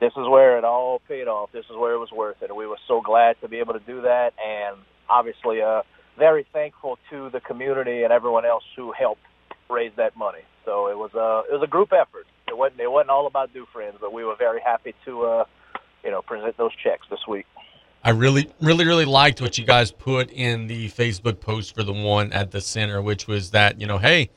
this is where it all paid off. This is where it was worth it. We were so glad to be able to do that and obviously uh very thankful to the community and everyone else who helped raise that money. So it was a it was a group effort. It wasn't it wasn't all about Dufrene, but we were very happy to uh you know present those checks this week. I really, really, really liked what you guys put in the Facebook post for the one at the center, which was that, you know, hey,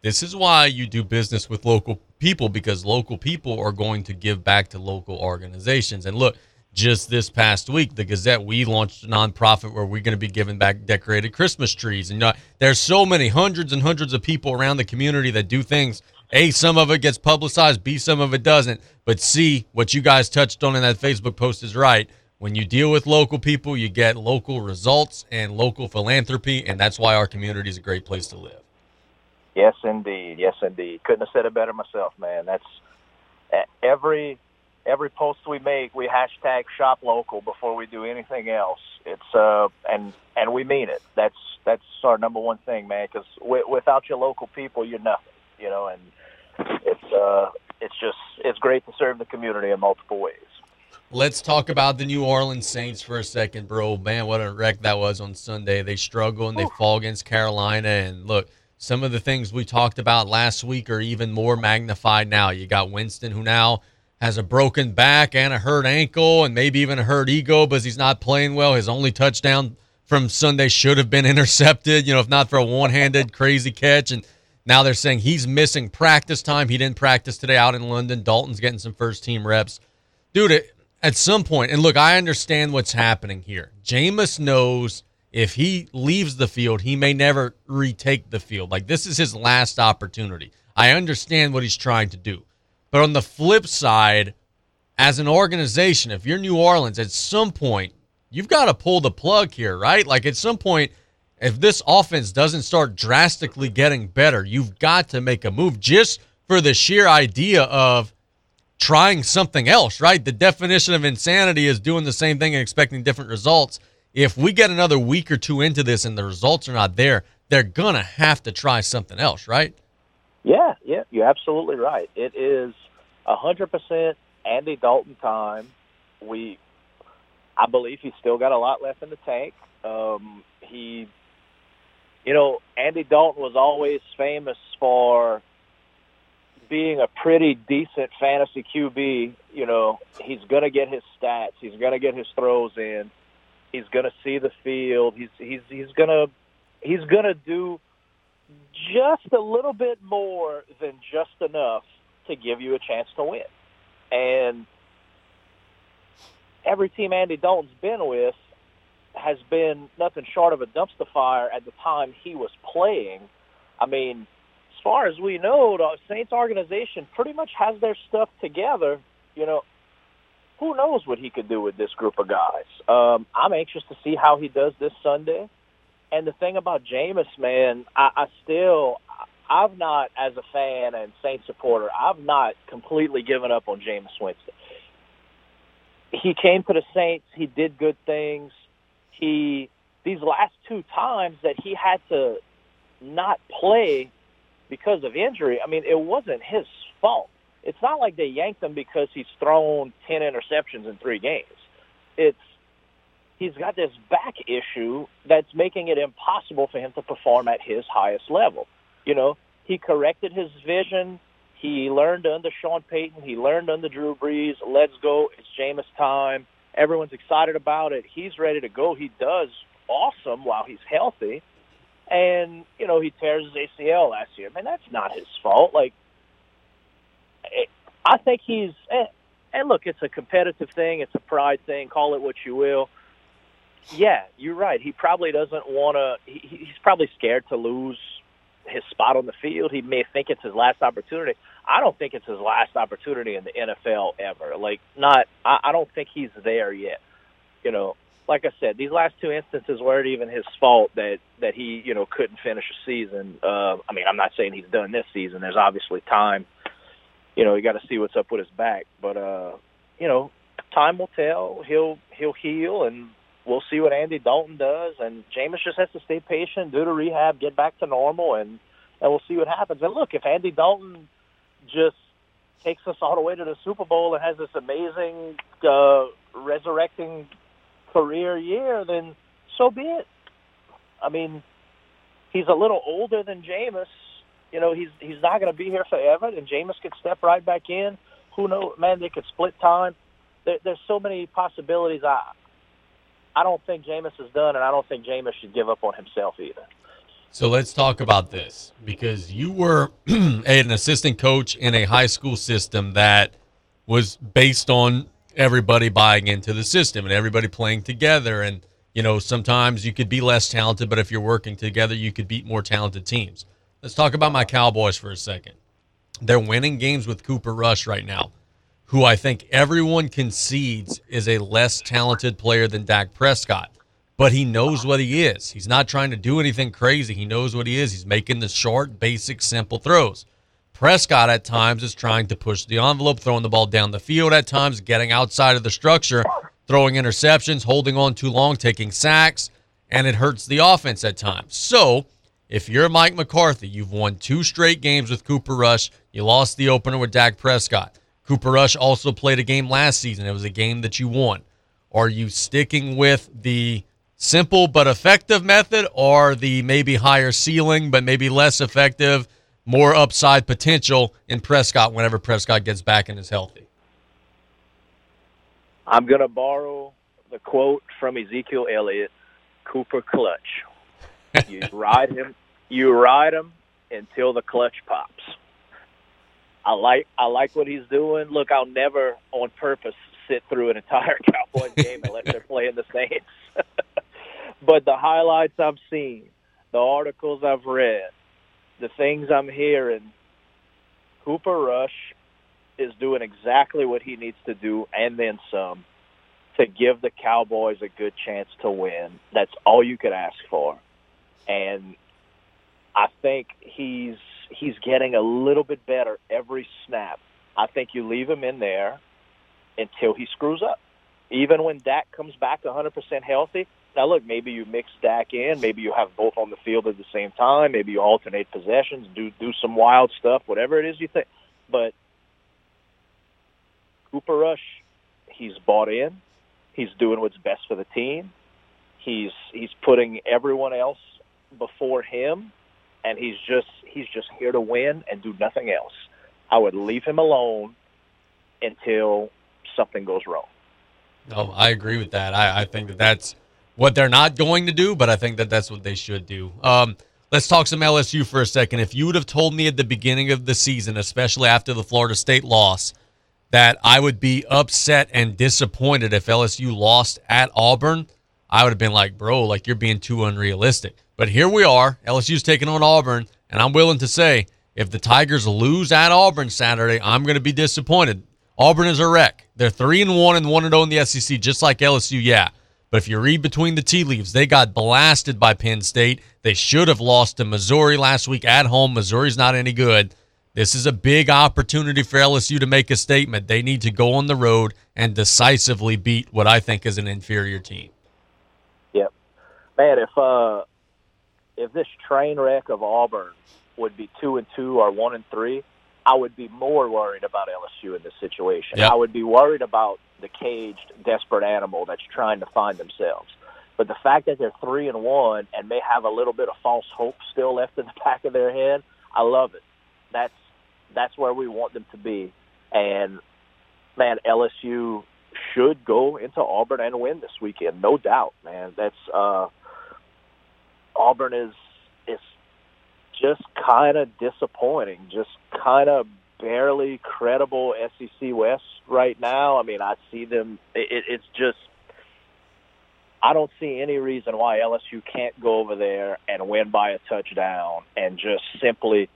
this is why you do business with local people because local people are going to give back to local organizations. And look, just this past week, the Gazette, we launched a nonprofit where we're going to be giving back decorated Christmas trees. And you know, there's so many hundreds and hundreds of people around the community that do things. A, some of it gets publicized. B, some of it doesn't. But C, what you guys touched on in that Facebook post is right when you deal with local people, you get local results and local philanthropy, and that's why our community is a great place to live. Yes, indeed. Yes, indeed. Couldn't have said it better myself, man. That's every every post we make, we hashtag shop local before we do anything else. It's uh, and and we mean it. That's that's our number one thing, man. Because w- without your local people, you're nothing. You know, and it's uh, it's just it's great to serve the community in multiple ways. Let's talk about the New Orleans Saints for a second, bro. Man, what a wreck that was on Sunday. They struggle and they fall against Carolina. And look, some of the things we talked about last week are even more magnified now. You got Winston, who now has a broken back and a hurt ankle and maybe even a hurt ego because he's not playing well. His only touchdown from Sunday should have been intercepted, you know, if not for a one handed crazy catch. And now they're saying he's missing practice time. He didn't practice today out in London. Dalton's getting some first team reps. Dude, at some point, and look, I understand what's happening here. Jameis knows if he leaves the field, he may never retake the field. Like this is his last opportunity. I understand what he's trying to do. But on the flip side, as an organization, if you're New Orleans, at some point, you've got to pull the plug here, right? Like at some point, if this offense doesn't start drastically getting better, you've got to make a move just for the sheer idea of trying something else, right? The definition of insanity is doing the same thing and expecting different results. If we get another week or two into this and the results are not there, they're going to have to try something else, right? Yeah, yeah, you're absolutely right. It is a 100% Andy Dalton time. We, I believe he's still got a lot left in the tank. Um, he, you know, Andy Dalton was always famous for being a pretty decent fantasy QB. You know, he's going to get his stats. He's going to get his throws in. He's going to see the field. He's he's he's going to he's going to do just a little bit more than just enough to give you a chance to win. And every team Andy Dalton's been with has been nothing short of a dumpster fire at the time he was playing. I mean, as far as we know, the Saints organization pretty much has their stuff together. You know, who knows what he could do with this group of guys? Um, I'm anxious to see how he does this Sunday. And the thing about Jameis, man, I, I still, I've not, as a fan and Saints supporter, I've not completely given up on Jameis Winston. He came to the Saints. He did good things. He these last two times that he had to not play because of injury. I mean, it wasn't his fault. It's not like they yanked him because he's thrown ten interceptions in three games. It's he's got this back issue that's making it impossible for him to perform at his highest level. You know, he corrected his vision. He learned under Sean Payton. He learned under Drew Brees. Let's go. It's Jameis time. Everyone's excited about it. He's ready to go. He does awesome while he's healthy. And, you know, he tears his ACL last year. Man, that's not his fault. Like, I think he's, eh, and look, it's a competitive thing. It's a pride thing. Call it what you will. Yeah, you're right. He probably doesn't want to, he, he's probably scared to lose his spot on the field. He may think it's his last opportunity. I don't think it's his last opportunity in the NFL ever. Like, not. I, I don't think he's there yet. You know, like I said, these last two instances weren't even his fault that that he you know couldn't finish a season. Uh, I mean, I'm not saying he's done this season. There's obviously time. You know, you got to see what's up with his back, but uh, you know, time will tell. He'll he'll heal, and we'll see what Andy Dalton does. And Jameis just has to stay patient, do the rehab, get back to normal, and and we'll see what happens. And look, if Andy Dalton just takes us all the way to the Super Bowl and has this amazing uh, resurrecting career year, then so be it. I mean, he's a little older than Jameis. You know, he's he's not going to be here forever, and Jameis could step right back in. Who knows? Man, they could split time. There, there's so many possibilities. I I don't think Jameis is done, and I don't think Jameis should give up on himself either. So let's talk about this because you were an assistant coach in a high school system that was based on everybody buying into the system and everybody playing together. And, you know, sometimes you could be less talented, but if you're working together, you could beat more talented teams. Let's talk about my Cowboys for a second. They're winning games with Cooper Rush right now, who I think everyone concedes is a less talented player than Dak Prescott but he knows what he is. He's not trying to do anything crazy. He knows what he is. He's making the short, basic, simple throws. Prescott at times is trying to push the envelope, throwing the ball down the field at times, getting outside of the structure, throwing interceptions, holding on too long, taking sacks, and it hurts the offense at times. So, if you're Mike McCarthy, you've won two straight games with Cooper Rush. You lost the opener with Dak Prescott. Cooper Rush also played a game last season. It was a game that you won. Are you sticking with the simple but effective method or the maybe higher ceiling but maybe less effective, more upside potential in Prescott whenever Prescott gets back and is healthy? I'm going to borrow the quote from Ezekiel Elliott, Cooper clutch. You ride him, you ride him until the clutch pops. I like I like what he's doing. Look, I'll never on purpose sit through an entire Cowboys game unless they're playing the Saints. But the highlights I've seen, the articles I've read, the things I'm hearing, Cooper Rush is doing exactly what he needs to do and then some to give the Cowboys a good chance to win. That's all you could ask for. And I think he's he's getting a little bit better every snap. I think you leave him in there until he screws up. Even when Dak comes back 100% healthy. Now look, maybe you mix Dak in, maybe you have both on the field at the same time, maybe you alternate possessions, do do some wild stuff, whatever it is you think. But Cooper Rush, he's bought in. He's doing what's best for the team. He's he's putting everyone else before him, and he's just he's just here to win and do nothing else. I would leave him alone until something goes wrong. No, I agree with that. I, I think that that's what they're not going to do, but I think that that's what they should do. Um, let's talk some LSU for a second. If you would have told me at the beginning of the season, especially after the Florida State loss, that I would be upset and disappointed if LSU lost at Auburn, I would have been like, bro, like you're being too unrealistic. But here we are. LSU's taking on Auburn, and I'm willing to say if the Tigers lose at Auburn Saturday, I'm going to be disappointed. Auburn is a wreck. They're three and one and one and zero oh in the SEC, just like LSU. Yeah, but if you read between the tea leaves, they got blasted by Penn State. They should have lost to Missouri last week at home. Missouri's not any good. This is a big opportunity for LSU to make a statement. They need to go on the road and decisively beat what I think is an inferior team. Yep, man. If uh, if this train wreck of Auburn would be two and two or one and three, I would be more worried about LSU in this situation. Yep. I would be worried about the caged, desperate animal that's trying to find themselves. But the fact that they're three and one and may have a little bit of false hope still left in the back of their head, I love it. That's that's where we want them to be. And man, LSU should go into Auburn and win this weekend, no doubt, man. That's uh Auburn is is just kind of disappointing, just kind of barely credible SEC West right now. I mean, I see them. It, it's just I don't see any reason why LSU can't go over there and win by a touchdown and just simply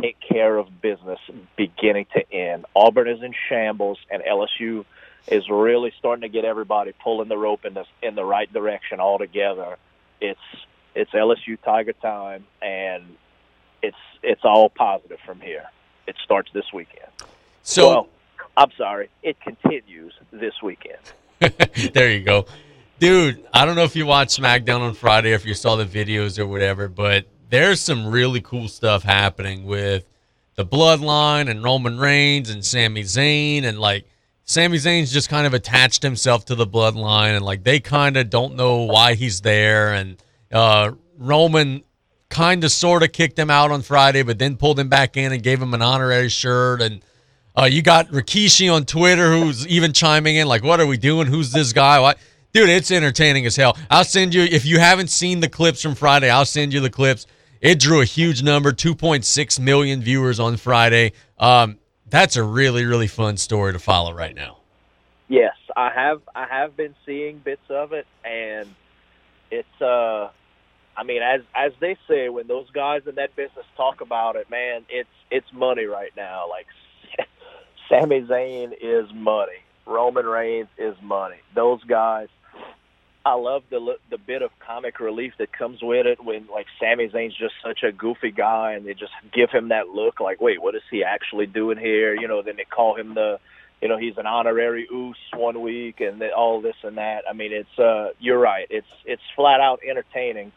take care of business beginning to end. Auburn is in shambles, and LSU is really starting to get everybody pulling the rope in the in the right direction altogether. It's it's LSU Tiger time, and it's it's all positive from here. It starts this weekend. So well, I'm sorry, it continues this weekend. there you go. Dude, I don't know if you watched SmackDown on Friday, if you saw the videos or whatever, but there's some really cool stuff happening with the bloodline and Roman Reigns and Sami Zayn and like Sami Zayn's just kind of attached himself to the bloodline and like they kind of don't know why he's there and uh, Roman kind of sort of kicked him out on Friday but then pulled him back in and gave him an honorary shirt and uh, you got Rikishi on Twitter who's even chiming in like what are we doing who's this guy dude it's entertaining as hell I'll send you if you haven't seen the clips from Friday I'll send you the clips it drew a huge number, 2.6 million viewers on Friday. Um, that's a really, really fun story to follow right now. Yes, I have. I have been seeing bits of it, and it's. uh I mean, as as they say, when those guys in that business talk about it, man, it's it's money right now. Like Sami Zayn is money. Roman Reigns is money. Those guys I love the the bit of comic relief that comes with it when like Sami Zayn's just such a goofy guy and they just give him that look like, wait, what is he actually doing here? You know, then they call him the, you know, he's an honorary Uce one week and all this and that. I mean, it's uh, you're right. It's it's flat out entertaining.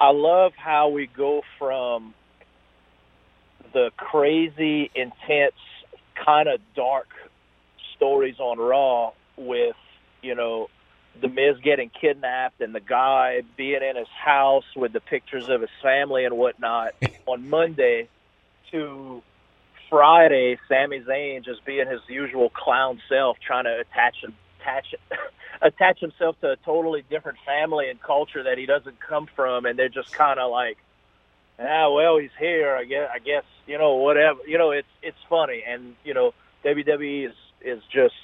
I love how we go from the crazy, intense, kind of dark stories on Raw with you know the Miz getting kidnapped and the guy being in his house with the pictures of his family and whatnot on Monday to Friday, Sami Zayn just being his usual clown self, trying to attach attach attach himself to a totally different family and culture that he doesn't come from, and they're just kind of like, ah, well, he's here. I guess, I guess, you know, whatever. You know, it's it's funny, and you know, WWE is is just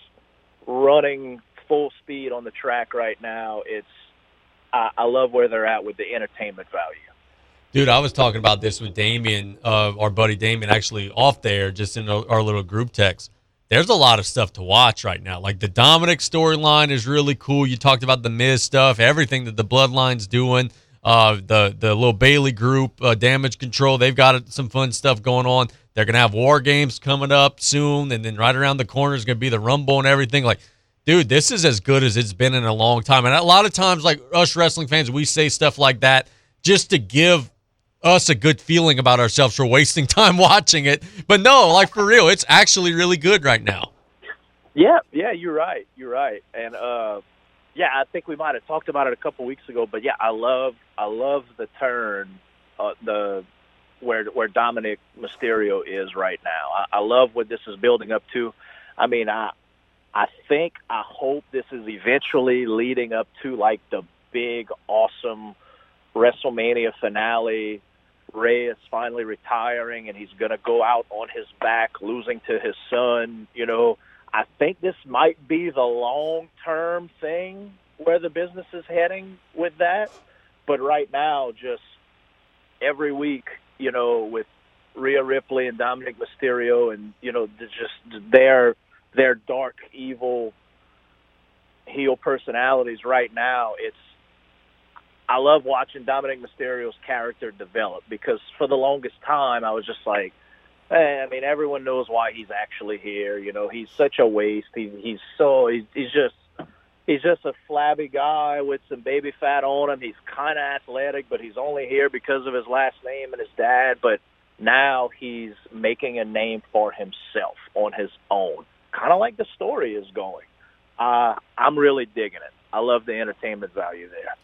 running full speed on the track right now. It's I, I love where they're at with the entertainment value. Dude, I was talking about this with Damien, uh, our buddy Damien, actually off there, just in our little group text. There's a lot of stuff to watch right now. Like the Dominik storyline is really cool. You talked about the Miz stuff, everything that the Bloodline's doing. Uh, the the little Bayley group, uh, Damage Control, they've got some fun stuff going on. They're gonna have War Games coming up soon, and then right around the corner is gonna be the Rumble and everything. Like, dude, this is as good as it's been in a long time. And a lot of times, like us wrestling fans, we say stuff like that just to give us a good feeling about ourselves for wasting time watching it. But no, like for real, it's actually really good right now. Yeah, yeah, you're right. You're right. And uh yeah, I think we might have talked about it a couple weeks ago, but yeah, I love I love the turn uh the where where Dominik Mysterio is right now. I, I love what this is building up to. I mean, I I think I hope this is eventually leading up to like the big awesome WrestleMania finale Rey is finally retiring and he's going to go out on his back, losing to his son. You know, I think this might be the long term thing where the business is heading with that. But right now, just every week, you know, with Rhea Ripley and Dominik Mysterio, and you know, just their their dark, evil heel personalities. Right now, it's I love watching Dominik Mysterio's character develop because for the longest time I was just like, eh, I mean, everyone knows why he's actually here. You know, he's such a waste. He, he's so he's, he's just he's just a flabby guy with some baby fat on him. He's kind of athletic, but he's only here because of his last name and his dad. But now he's making a name for himself on his own, kind of like the story is going. Uh, I'm really digging it. I love the entertainment value there.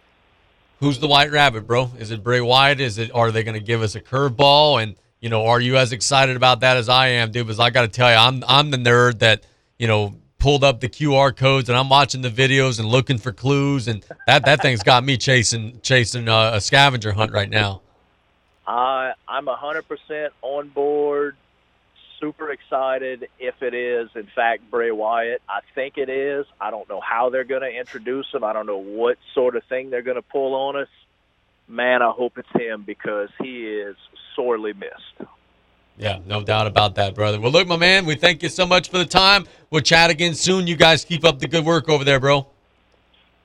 Who's the White Rabbit, bro? Is it Bray Wyatt? Is it? Are they going to give us a curveball? And you know, are you as excited about that as I am, dude? Because I got to tell you, I'm I'm the nerd that you know pulled up the QR codes and I'm watching the videos and looking for clues, and that that thing's got me chasing chasing uh, a scavenger hunt right now. Uh, I'm 100% on board super excited if it is, in fact, Bray Wyatt. I think it is. I don't know how they're going to introduce him. I don't know what sort of thing they're going to pull on us. Man, I hope it's him because he is sorely missed. Yeah, no doubt about that, brother. Well, look, my man, we thank you so much for the time. We'll chat again soon. You guys keep up the good work over there, bro.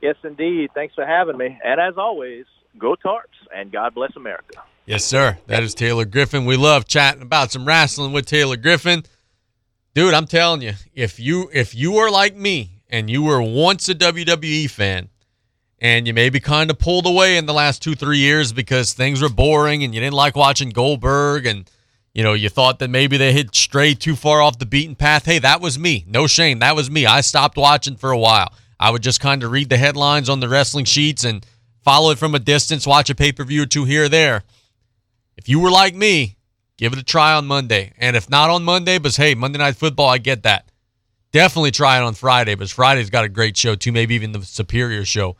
Yes, indeed. Thanks for having me. And as always, go Tarps and God bless America. Yes, sir. That is Taylor Griffin. We love chatting about some wrestling with Taylor Griffin. Dude, I'm telling you, if you if you are like me and you were once a WWE fan and you maybe kind of pulled away in the last 2-3 years because things were boring and you didn't like watching Goldberg and you know, you thought that maybe they had strayed too far off the beaten path. Hey, that was me. No shame. That was me. I stopped watching for a while. I would just kind of read the headlines on the wrestling sheets and follow it from a distance, watch a pay-per-view or two here or there. If you were like me, give it a try on Monday. And if not on Monday, but hey, Monday Night Football, I get that. Definitely try it on Friday, but Friday's got a great show too, maybe even the Superior show.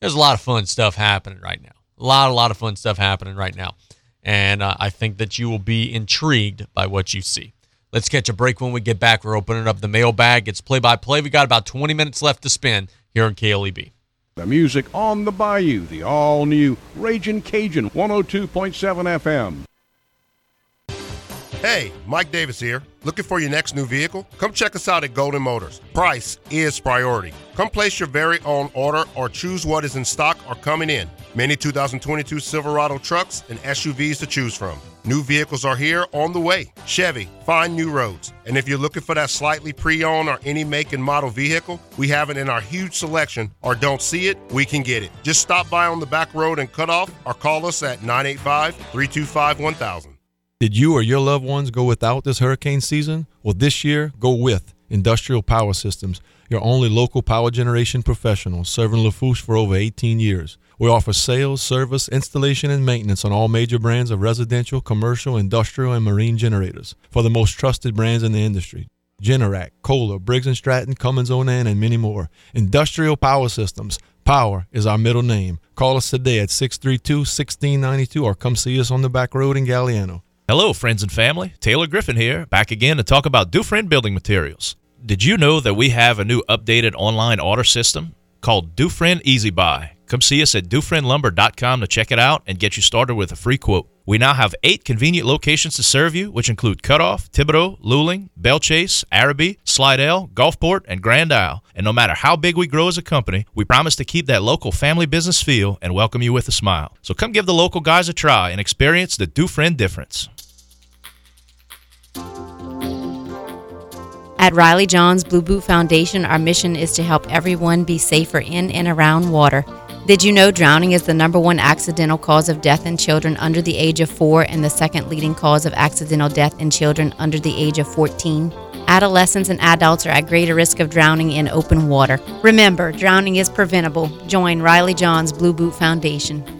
There's a lot of fun stuff happening right now. A lot, a lot of fun stuff happening right now. And uh, I think that you will be intrigued by what you see. Let's catch a break when we get back. We're opening up the mailbag. It's play by play. We got about 20 minutes left to spend here on KLEB. The music on the Bayou, the all new Raging Cajun 102.7 FM. Hey, Mike Davis here. Looking for your next new vehicle? Come check us out at Golden Motors. Price is priority. Come place your very own order or choose what is in stock or coming in. Many 2022 Silverado trucks and SUVs to choose from. New vehicles are here on the way. Chevy, find new roads. And if you're looking for that slightly pre owned or any make and model vehicle, we have it in our huge selection, or don't see it, we can get it. Just stop by on the back road and cut off, or call us at 985 325 1000. Did you or your loved ones go without this hurricane season? Well, this year, go with Industrial Power Systems, your only local power generation professional serving Lafourche for over 18 years. We offer sales, service, installation, and maintenance on all major brands of residential, commercial, industrial, and marine generators for the most trusted brands in the industry. Generac, Kohler, Briggs & Stratton, Cummins Onan, and many more. Industrial Power Systems. Power is our middle name. Call us today at 632-1692 or come see us on the back road in Galliano. Hello, friends and family. Taylor Griffin here, back again to talk about Dufrene Building Materials. Did you know that we have a new updated online order system called Dufrene Easy Buy? Come see us at DufreneLumber.com to check it out and get you started with a free quote. We now have eight convenient locations to serve you, which include Cut Off, Thibodaux, Luling, Belle Chasse, Arabi, Slidell, Gulfport, and Grand Isle. And no matter how big we grow as a company, we promise to keep that local family business feel and welcome you with a smile. So come give the local guys a try and experience the Dufrene difference. At Riley Johns Blue Boot Foundation, our mission is to help everyone be safer in and around water. Did you know drowning is the number one accidental cause of death in children under the age of four and the second leading cause of accidental death in children under the age of 14? Adolescents and adults are at greater risk of drowning in open water. Remember, drowning is preventable. Join Riley Johns Blue Boot Foundation.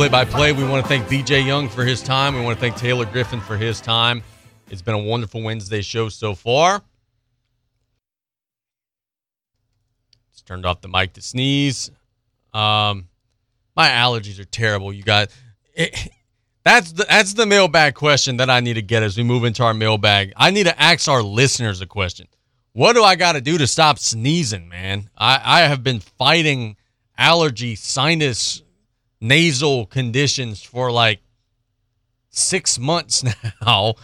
Play by Play. We want to thank BJ Young for his time. We want to thank Taylor Griffin for his time. It's been a wonderful Wednesday show so far. Just turned off the mic to sneeze. Um, my allergies are terrible. You got it, that's the that's the mailbag question that I need to get as we move into our mailbag. I need to ask our listeners a question. What do I got to do to stop sneezing, man? I, I have been fighting allergy, sinus, nasal conditions for like six months now.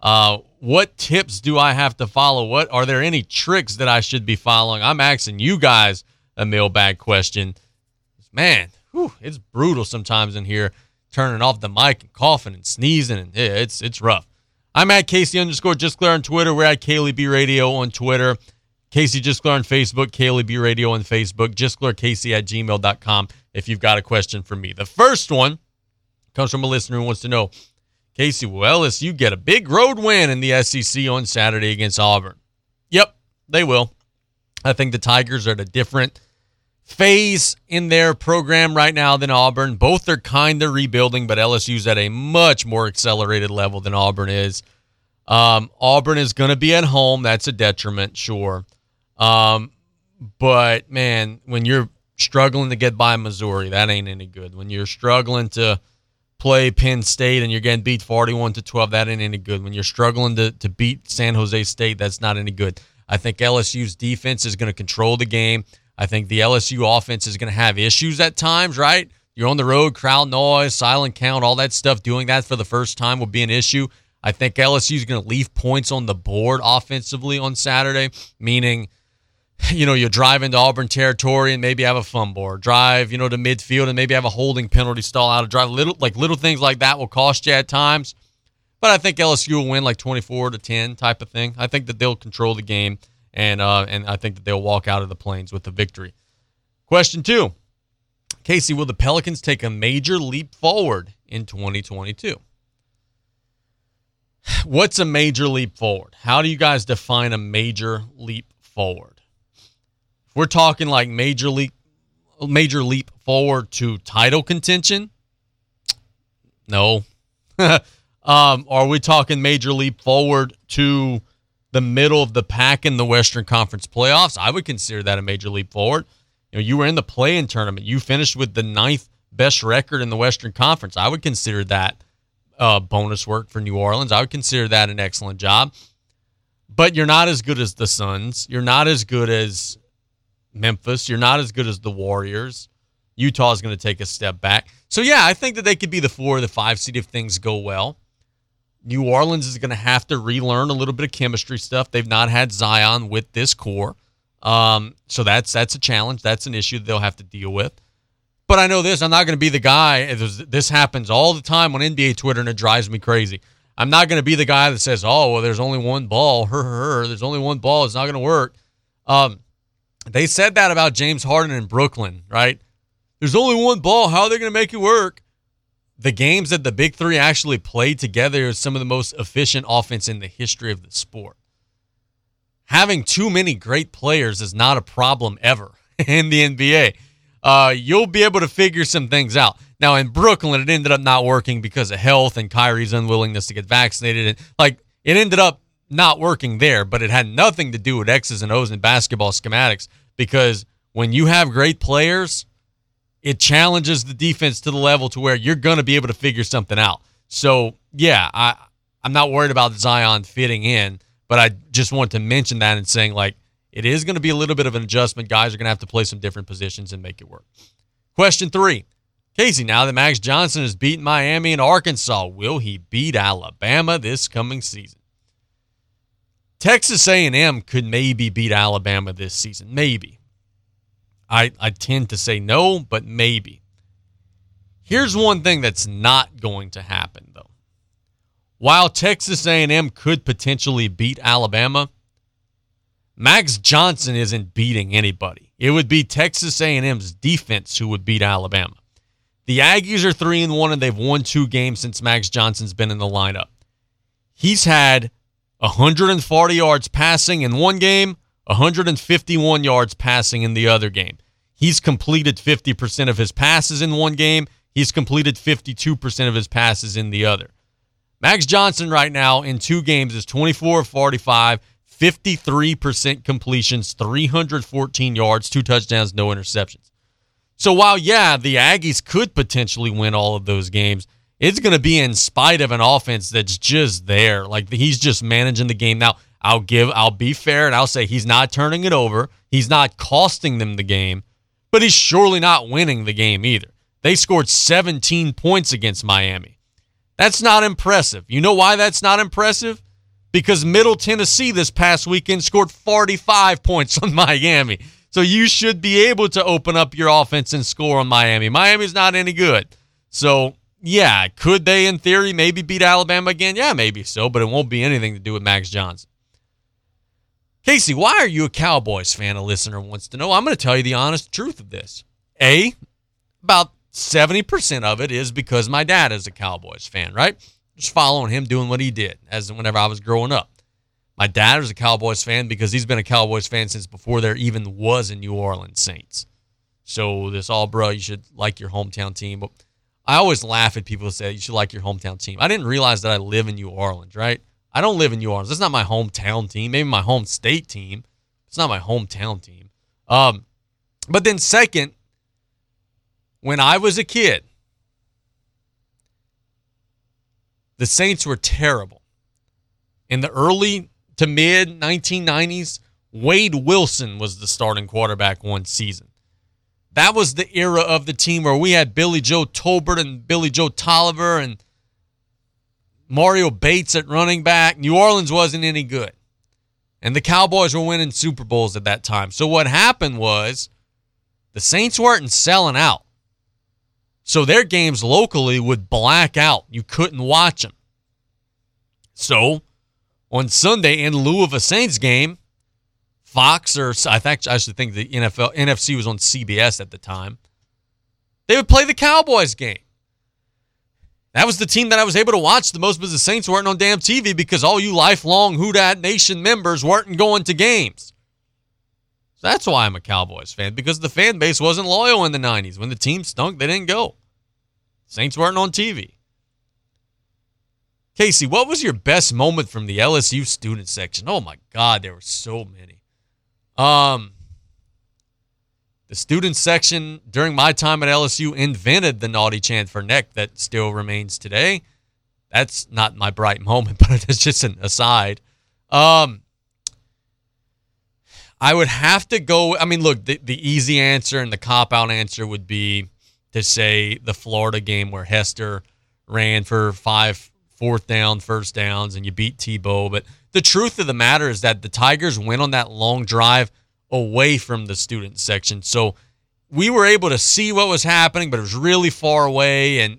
Uh, what tips do I have to follow? What are there any tricks that I should be following? I'm asking you guys a mailbag question. Man, whew, it's brutal sometimes in here, turning off the mic and coughing and sneezing, and it's it's rough. I'm at Casey underscore Gisclair on Twitter. We're at KLEB Radio on Twitter. Casey Gisclair on Facebook. Kaylee Radio on Facebook. Just Casey at gmail.com if you've got a question for me. The first one comes from a listener who wants to know Casey, will LSU get a big road win in the SEC on Saturday against Auburn? Yep, they will. I think the Tigers are at a different phase in their program right now than Auburn. Both are kind of rebuilding, but LSU's at a much more accelerated level than Auburn is. Um, Auburn is going to be at home. That's a detriment, sure. Um, but man, when you're struggling to get by Missouri, that ain't any good. When you're struggling to play Penn State and you're getting beat 41 to 12, that ain't any good. When you're struggling to, to beat San Jose State, that's not any good. I think LSU's defense is going to control the game. I think the LSU offense is going to have issues at times, right? You're on the road, crowd noise, silent count, all that stuff. Doing that for the first time will be an issue. I think LSU is going to leave points on the board offensively on Saturday, meaning, you know, you drive into Auburn territory and maybe have a fumble, or drive, you know, to midfield and maybe have a holding penalty stall out of drive. Little like little things like that will cost you at times. But I think LSU will win like 24 to 10 type of thing. I think that they'll control the game and uh, and I think that they'll walk out of the plains with the victory. Question two, Casey, will the Pelicans take a major leap forward in 2022? What's a major leap forward? How do you guys define a major leap forward? We're talking like major leap, major leap forward to title contention, no. um, are we talking major leap forward to the middle of the pack in the Western Conference playoffs, I would consider that a major leap forward. You know, you were in the play-in tournament. You finished with the ninth best record in the Western Conference. I would consider that uh, bonus work for New Orleans. I would consider that an excellent job. But you're not as good as the Suns. You're not as good as Memphis. You're not as good as the Warriors. Utah is going to take a step back. So yeah, I think that they could be the four or the five seed if things go well. New Orleans is going to have to relearn a little bit of chemistry stuff. They've not had Zion with this core, um, so that's that's a challenge. That's an issue they'll have to deal with. But I know this: I'm not going to be the guy. This happens all the time on NBA Twitter, and it drives me crazy. I'm not going to be the guy that says, "Oh, well, there's only one ball. Her, her, her. There's only one ball. It's not going to work." Um, they said that about James Harden in Brooklyn, right? There's only one ball. How are they going to make it work? the games that the big three actually played together is some of the most efficient offense in the history of the sport. Having too many great players is not a problem ever in the NBA. Uh, you'll be able to figure some things out. Now in Brooklyn, it ended up not working because of health and Kyrie's unwillingness to get vaccinated, and like it ended up not working there. But it had nothing to do with X's and O's and basketball schematics because when you have great players, it challenges the defense to the level to where you're going to be able to figure something out. So, yeah, I I'm not worried about Zion fitting in, but I just want to mention that and saying like it is going to be a little bit of an adjustment. Guys are going to have to play some different positions and make it work. Question 3. Casey, now that Max Johnson has beaten Miami and Arkansas, will he beat Alabama this coming season? Texas A&M could maybe beat Alabama this season, maybe. I, I tend to say no, but maybe. Here's one thing that's not going to happen though. While Texas A&M could potentially beat Alabama, Max Johnson isn't beating anybody. It would be Texas A&M's defense who would beat Alabama. The Aggies are 3 and 1 and they've won 2 games since Max Johnson's been in the lineup. He's had 140 yards passing in one game, 151 yards passing in the other game. He's completed 50% of his passes in one game. He's completed 52% of his passes in the other. Max Johnson right now in two games is 24 of 45, 53% completions, 314 yards, two touchdowns, no interceptions. So while yeah, the Aggies could potentially win all of those games, it's going to be in spite of an offense that's just there. Like he's just managing the game. Now, I'll give, I'll be fair and I'll say he's not turning it over. He's not costing them the game, but he's surely not winning the game either. They scored 17 points against Miami. That's not impressive. You know why that's not impressive? Because Middle Tennessee this past weekend scored 45 points on Miami. So you should be able to open up your offense and score on Miami. Miami's not any good. So, yeah, could they, in theory, maybe beat Alabama again? Yeah, maybe so, but it won't be anything to do with Max Johnson. Casey, why are you a Cowboys fan? A listener wants to know. I'm going to tell you the honest truth of this. A, about 70% of it is because my dad is a Cowboys fan, right? Just following him doing what he did as whenever I was growing up. My dad is a Cowboys fan because he's been a Cowboys fan since before there even was a New Orleans Saints. So this all, bro, you should like your hometown team. But I always laugh at people who say you should like your hometown team. I didn't realize that I live in New Orleans, right? I don't live in New Orleans. That's not my hometown team. Maybe my home state team. It's not my hometown team. Um, but then second, when I was a kid, the Saints were terrible. In the early to mid 1990s, Wade Wilson was the starting quarterback one season. That was the era of the team where we had Billy Joe Hobert and Billy Joe Tolliver and Mario Bates at running back. New Orleans wasn't any good. And the Cowboys were winning Super Bowls at that time. So what happened was the Saints weren't selling out. So their games locally would black out. You couldn't watch them. So on Sunday, in lieu of a Saints game, Fox or I think I actually think the NFL NFC was on CBS at the time. They would play the Cowboys game. That was the team that I was able to watch the most because the Saints weren't on damn TV because all you lifelong Who Dat Nation members weren't going to games. So that's why I'm a Cowboys fan because the fan base wasn't loyal in the 90s. When the team stunk, they didn't go. Saints weren't on TV. Casey, what was your best moment from the LSU student section? Oh my God, there were so many. Um, the student section during my time at LSU invented the naughty chant for neck that still remains today. That's not my bright moment, but it's just an aside. Um, I would have to go. I mean, look, the, the easy answer and the cop out answer would be to say the Florida game where Hester ran for five fourth down, first downs, and you beat Tebow. But the truth of the matter is that the Tigers went on that long drive away from the student section. So we were able to see what was happening, but it was really far away and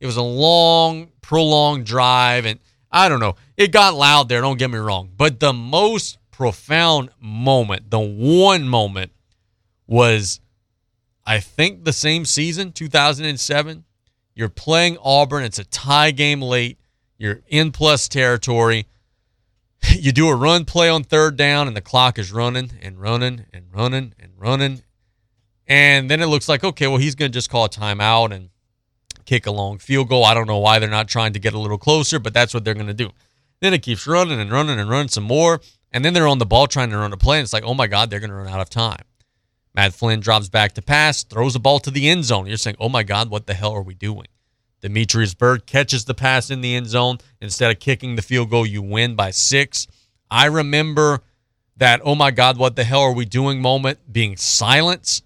it was a long, prolonged drive. And I don't know, it got loud there, don't get me wrong. But the most profound moment, the one moment was, I think, the same season, 2007. You're playing Auburn, it's a tie game late, you're in plus territory. You do a run play on third down, and the clock is running and running and running and running. And then it looks like, okay, well, he's going to just call a timeout and kick a long field goal. I don't know why they're not trying to get a little closer, but that's what they're going to do. Then it keeps running and running and running some more. And then they're on the ball trying to run a play. And it's like, oh my God, they're going to run out of time. Matt Flynn drops back to pass, throws the ball to the end zone. You're saying, oh my God, what the hell are we doing? Demetrius Byrd catches the pass in the end zone. Instead of kicking the field goal, you win by six. I remember that, oh my God, what the hell are we doing moment being silence.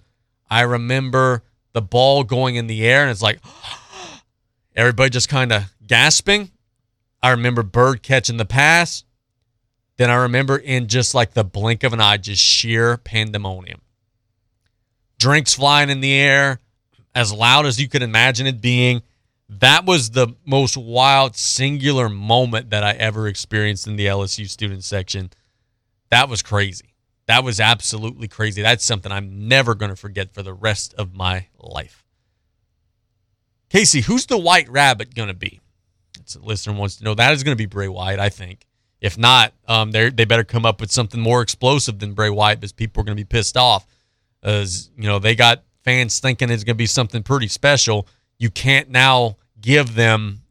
I remember the ball going in the air and it's like everybody just kind of gasping. I remember Byrd catching the pass. Then I remember in just like the blink of an eye, just sheer pandemonium. Drinks flying in the air, as loud as you could imagine it being. That was the most wild, singular moment that I ever experienced in the LSU student section. That was crazy. That was absolutely crazy. That's something I'm never going to forget for the rest of my life. Casey, who's the white rabbit going to be? It's a listener wants to know. That is going to be Bray Wyatt, I think. If not, um, they they better come up with something more explosive than Bray Wyatt because people are going to be pissed off. As you know, they got fans thinking it's going to be something pretty special. You can't now give them,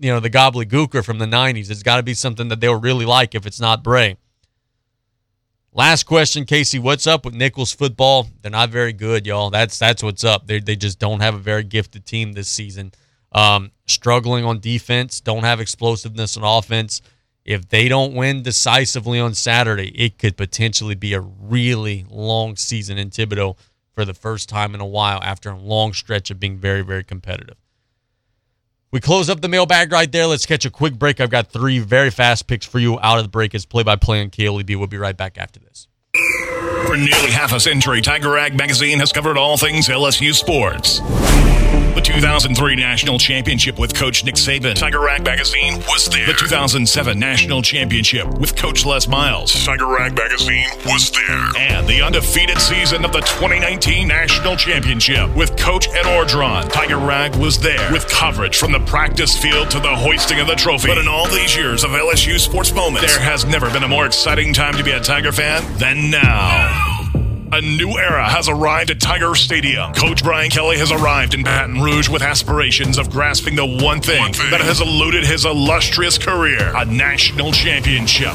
you know, the Gobbledy Gooker from the '90s. It's got to be something that they'll really like. If it's not Bray. Last question, Casey. What's up with Nichols football? They're not very good, y'all. That's that's what's up. They they just don't have a very gifted team this season. Um, struggling on defense, don't have explosiveness on offense. If they don't win decisively on Saturday, it could potentially be a really long season in Thibodaux for the first time in a while after a long stretch of being very, very competitive. We close up the mailbag right there. Let's catch a quick break. I've got three very fast picks for you out of the break as play by play on KLEB. We'll be right back after this. For nearly half a century, Tiger Rag magazine has covered all things LSU sports. The 2003 National Championship with Coach Nick Saban. Tiger Rag Magazine was there. The 2007 National Championship with Coach Les Miles. Tiger Rag Magazine was there. And the undefeated season of the 2019 National Championship with Coach Ed Orgeron. Tiger Rag was there with coverage from the practice field to the hoisting of the trophy. But in all these years of LSU sports moments, there has never been a more exciting time to be a Tiger fan than now. A new era has arrived at Tiger Stadium. Coach Brian Kelly has arrived in Baton Rouge with aspirations of grasping the one thing, that has eluded his illustrious career a national championship.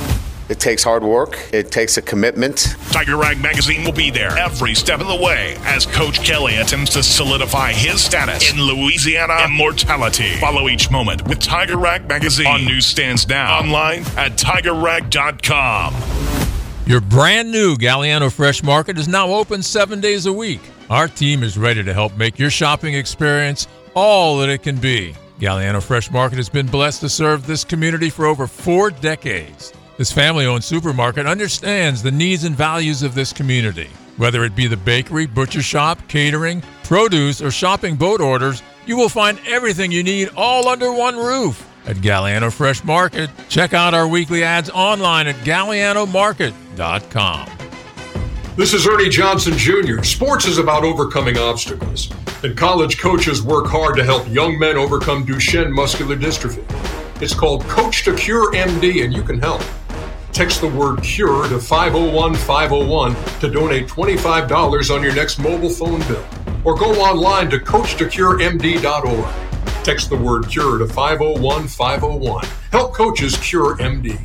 It takes hard work. It takes a commitment. Tiger Rag Magazine will be there every step of the way as Coach Kelly attempts to solidify his status in Louisiana immortality. Follow each moment with Tiger Rag Magazine on newsstands now, online at tigerrag.com. Your brand new Galliano Fresh Market is now open seven days a week. Our team is ready to help make your shopping experience all that it can be. Galliano Fresh Market has been blessed to serve this community for over four decades. This family owned supermarket understands the needs and values of this community. Whether it be the bakery, butcher shop, catering, produce, or shopping boat orders, you will find everything you need all under one roof at Galliano Fresh Market. Check out our weekly ads online at gallianomarket.com. This is Ernie Johnson Jr. Sports is about overcoming obstacles, and college coaches work hard to help young men overcome Duchenne muscular dystrophy. It's called Coach to Cure MD, and you can help. Text the word CURE to 501 501 to donate $25 on your next mobile phone bill, or go online to CoachToCureMD.org. Text the word CURE to 501 501. Help coaches cure MD.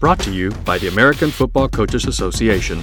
Brought to you by the American Football Coaches Association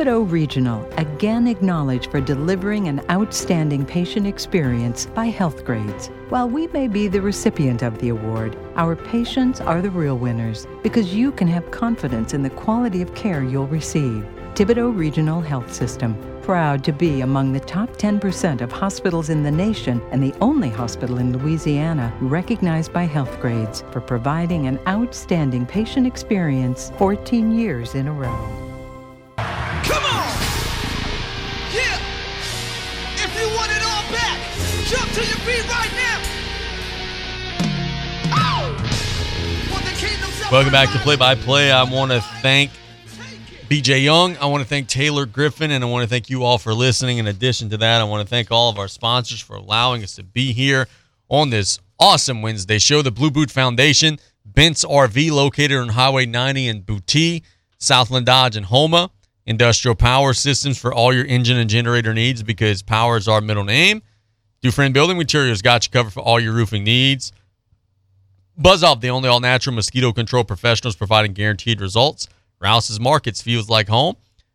Thibodaux Regional, again acknowledged for delivering an outstanding patient experience by Health Grades. While we may be the recipient of the award, our patients are the real winners because you can have confidence in the quality of care you'll receive. Thibodaux Regional Health System, proud to be among the top 10% of hospitals in the nation and the only hospital in Louisiana recognized by Health Grades for providing an outstanding patient experience 14 years in a row. Come on! Yeah! If you want it all back, jump to your feet right now! Oh! Want the kingdom Welcome back to Play by Play. I want to thank BJ Young. I want to thank Taylor Griffin, and I want to thank you all for listening. In addition to that, I want to thank all of our sponsors for allowing us to be here on this awesome Wednesday show. The Blue Boot Foundation, Bent's RV, located on Highway 90 in Boutte, Southland Dodge, and Houma. Industrial Power Systems for all your engine and generator needs because power is our middle name. Dufrene Building Materials got you covered for all your roofing needs. Buzz Off, the only all natural mosquito control professionals providing guaranteed results. Rouse's Markets feels like home.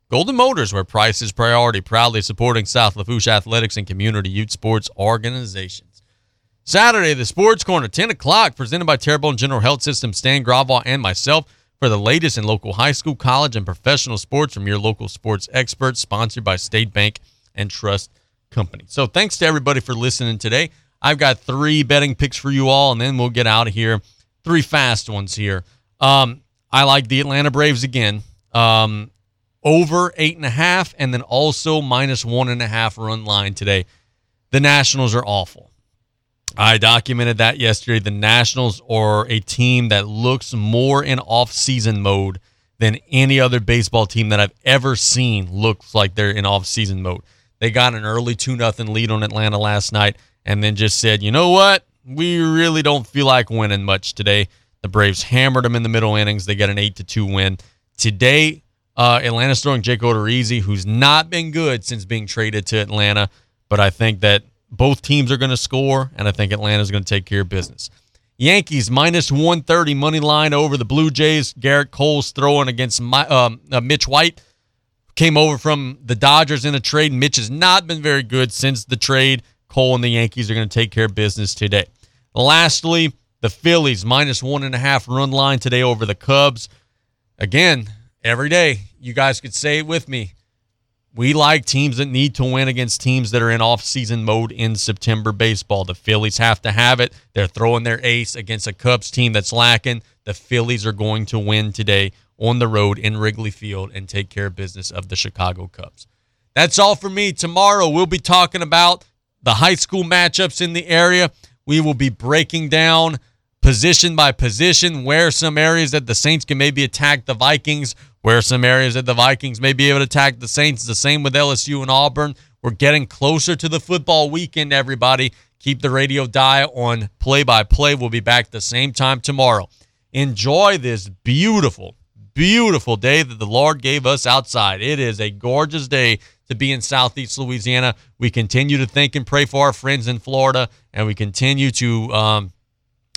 Golden Motors, where price is priority, proudly supporting South Lafourche athletics and community youth sports organizations. Saturday, the Sports Corner, 10 o'clock, presented by Terrebonne General Health System, Stan Gravois, and myself for the latest in local high school, college, and professional sports from your local sports experts, sponsored by State Bank and Trust Company. So thanks to everybody for listening today. I've got three betting picks for you all, and then we'll get out of here. Three fast ones here. Um, I like the Atlanta Braves again. Um, over eight and a half, and then also minus one and a half run line today. The Nationals are awful. I documented that yesterday. The Nationals are a team that looks more in off-season mode than any other baseball team that I've ever seen looks like they're in off-season mode. They got an early 2 nothing lead on Atlanta last night and then just said, "You know what? We really don't feel like winning much today." The Braves hammered them in the middle innings. They got an 8 to 2 win. Today, uh, Atlanta's throwing Jake Odorizzi, who's not been good since being traded to Atlanta, but I think that both teams are going to score, and I think Atlanta's going to take care of business. Yankees minus 130 money line over the Blue Jays. Gerrit Cole's throwing against my, um, uh, Mitch White. Came over from the Dodgers in a trade. Mitch has not been very good since the trade. Cole and the Yankees are going to take care of business today. Lastly, the Phillies minus one and a half run line today over the Cubs. Again, every day, you guys could say it with me. We like teams that need to win against teams that are in off-season mode in September baseball. The Phillies have to have it. They're throwing their ace against a Cubs team that's lacking. The Phillies are going to win today on the road in Wrigley Field and take care of business of the Chicago Cubs. That's all for me. Tomorrow we'll be talking about the high school matchups in the area. We will be breaking down position by position where some areas that the Saints can maybe attack the Vikings, where some areas that the Vikings may be able to attack the Saints. The same with LSU and Auburn. We're getting closer to the football weekend, everybody. Keep the radio dial on play by play. We'll be back the same time tomorrow. Enjoy this beautiful, beautiful day that the Lord gave us outside. It is a gorgeous day to be in Southeast Louisiana. We continue to think and pray for our friends in Florida, and we continue to um,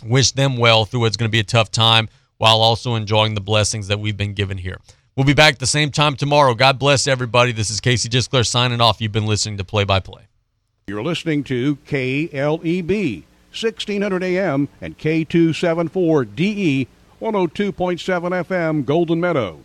wish them well through what's going to be a tough time while also enjoying the blessings that we've been given here. We'll be back at the same time tomorrow. God bless everybody. This is Casey Gisclair signing off. You've been listening to Play by Play. You're listening to KLEB, 1600 AM and K274DE, 102.7 FM, Golden Meadow.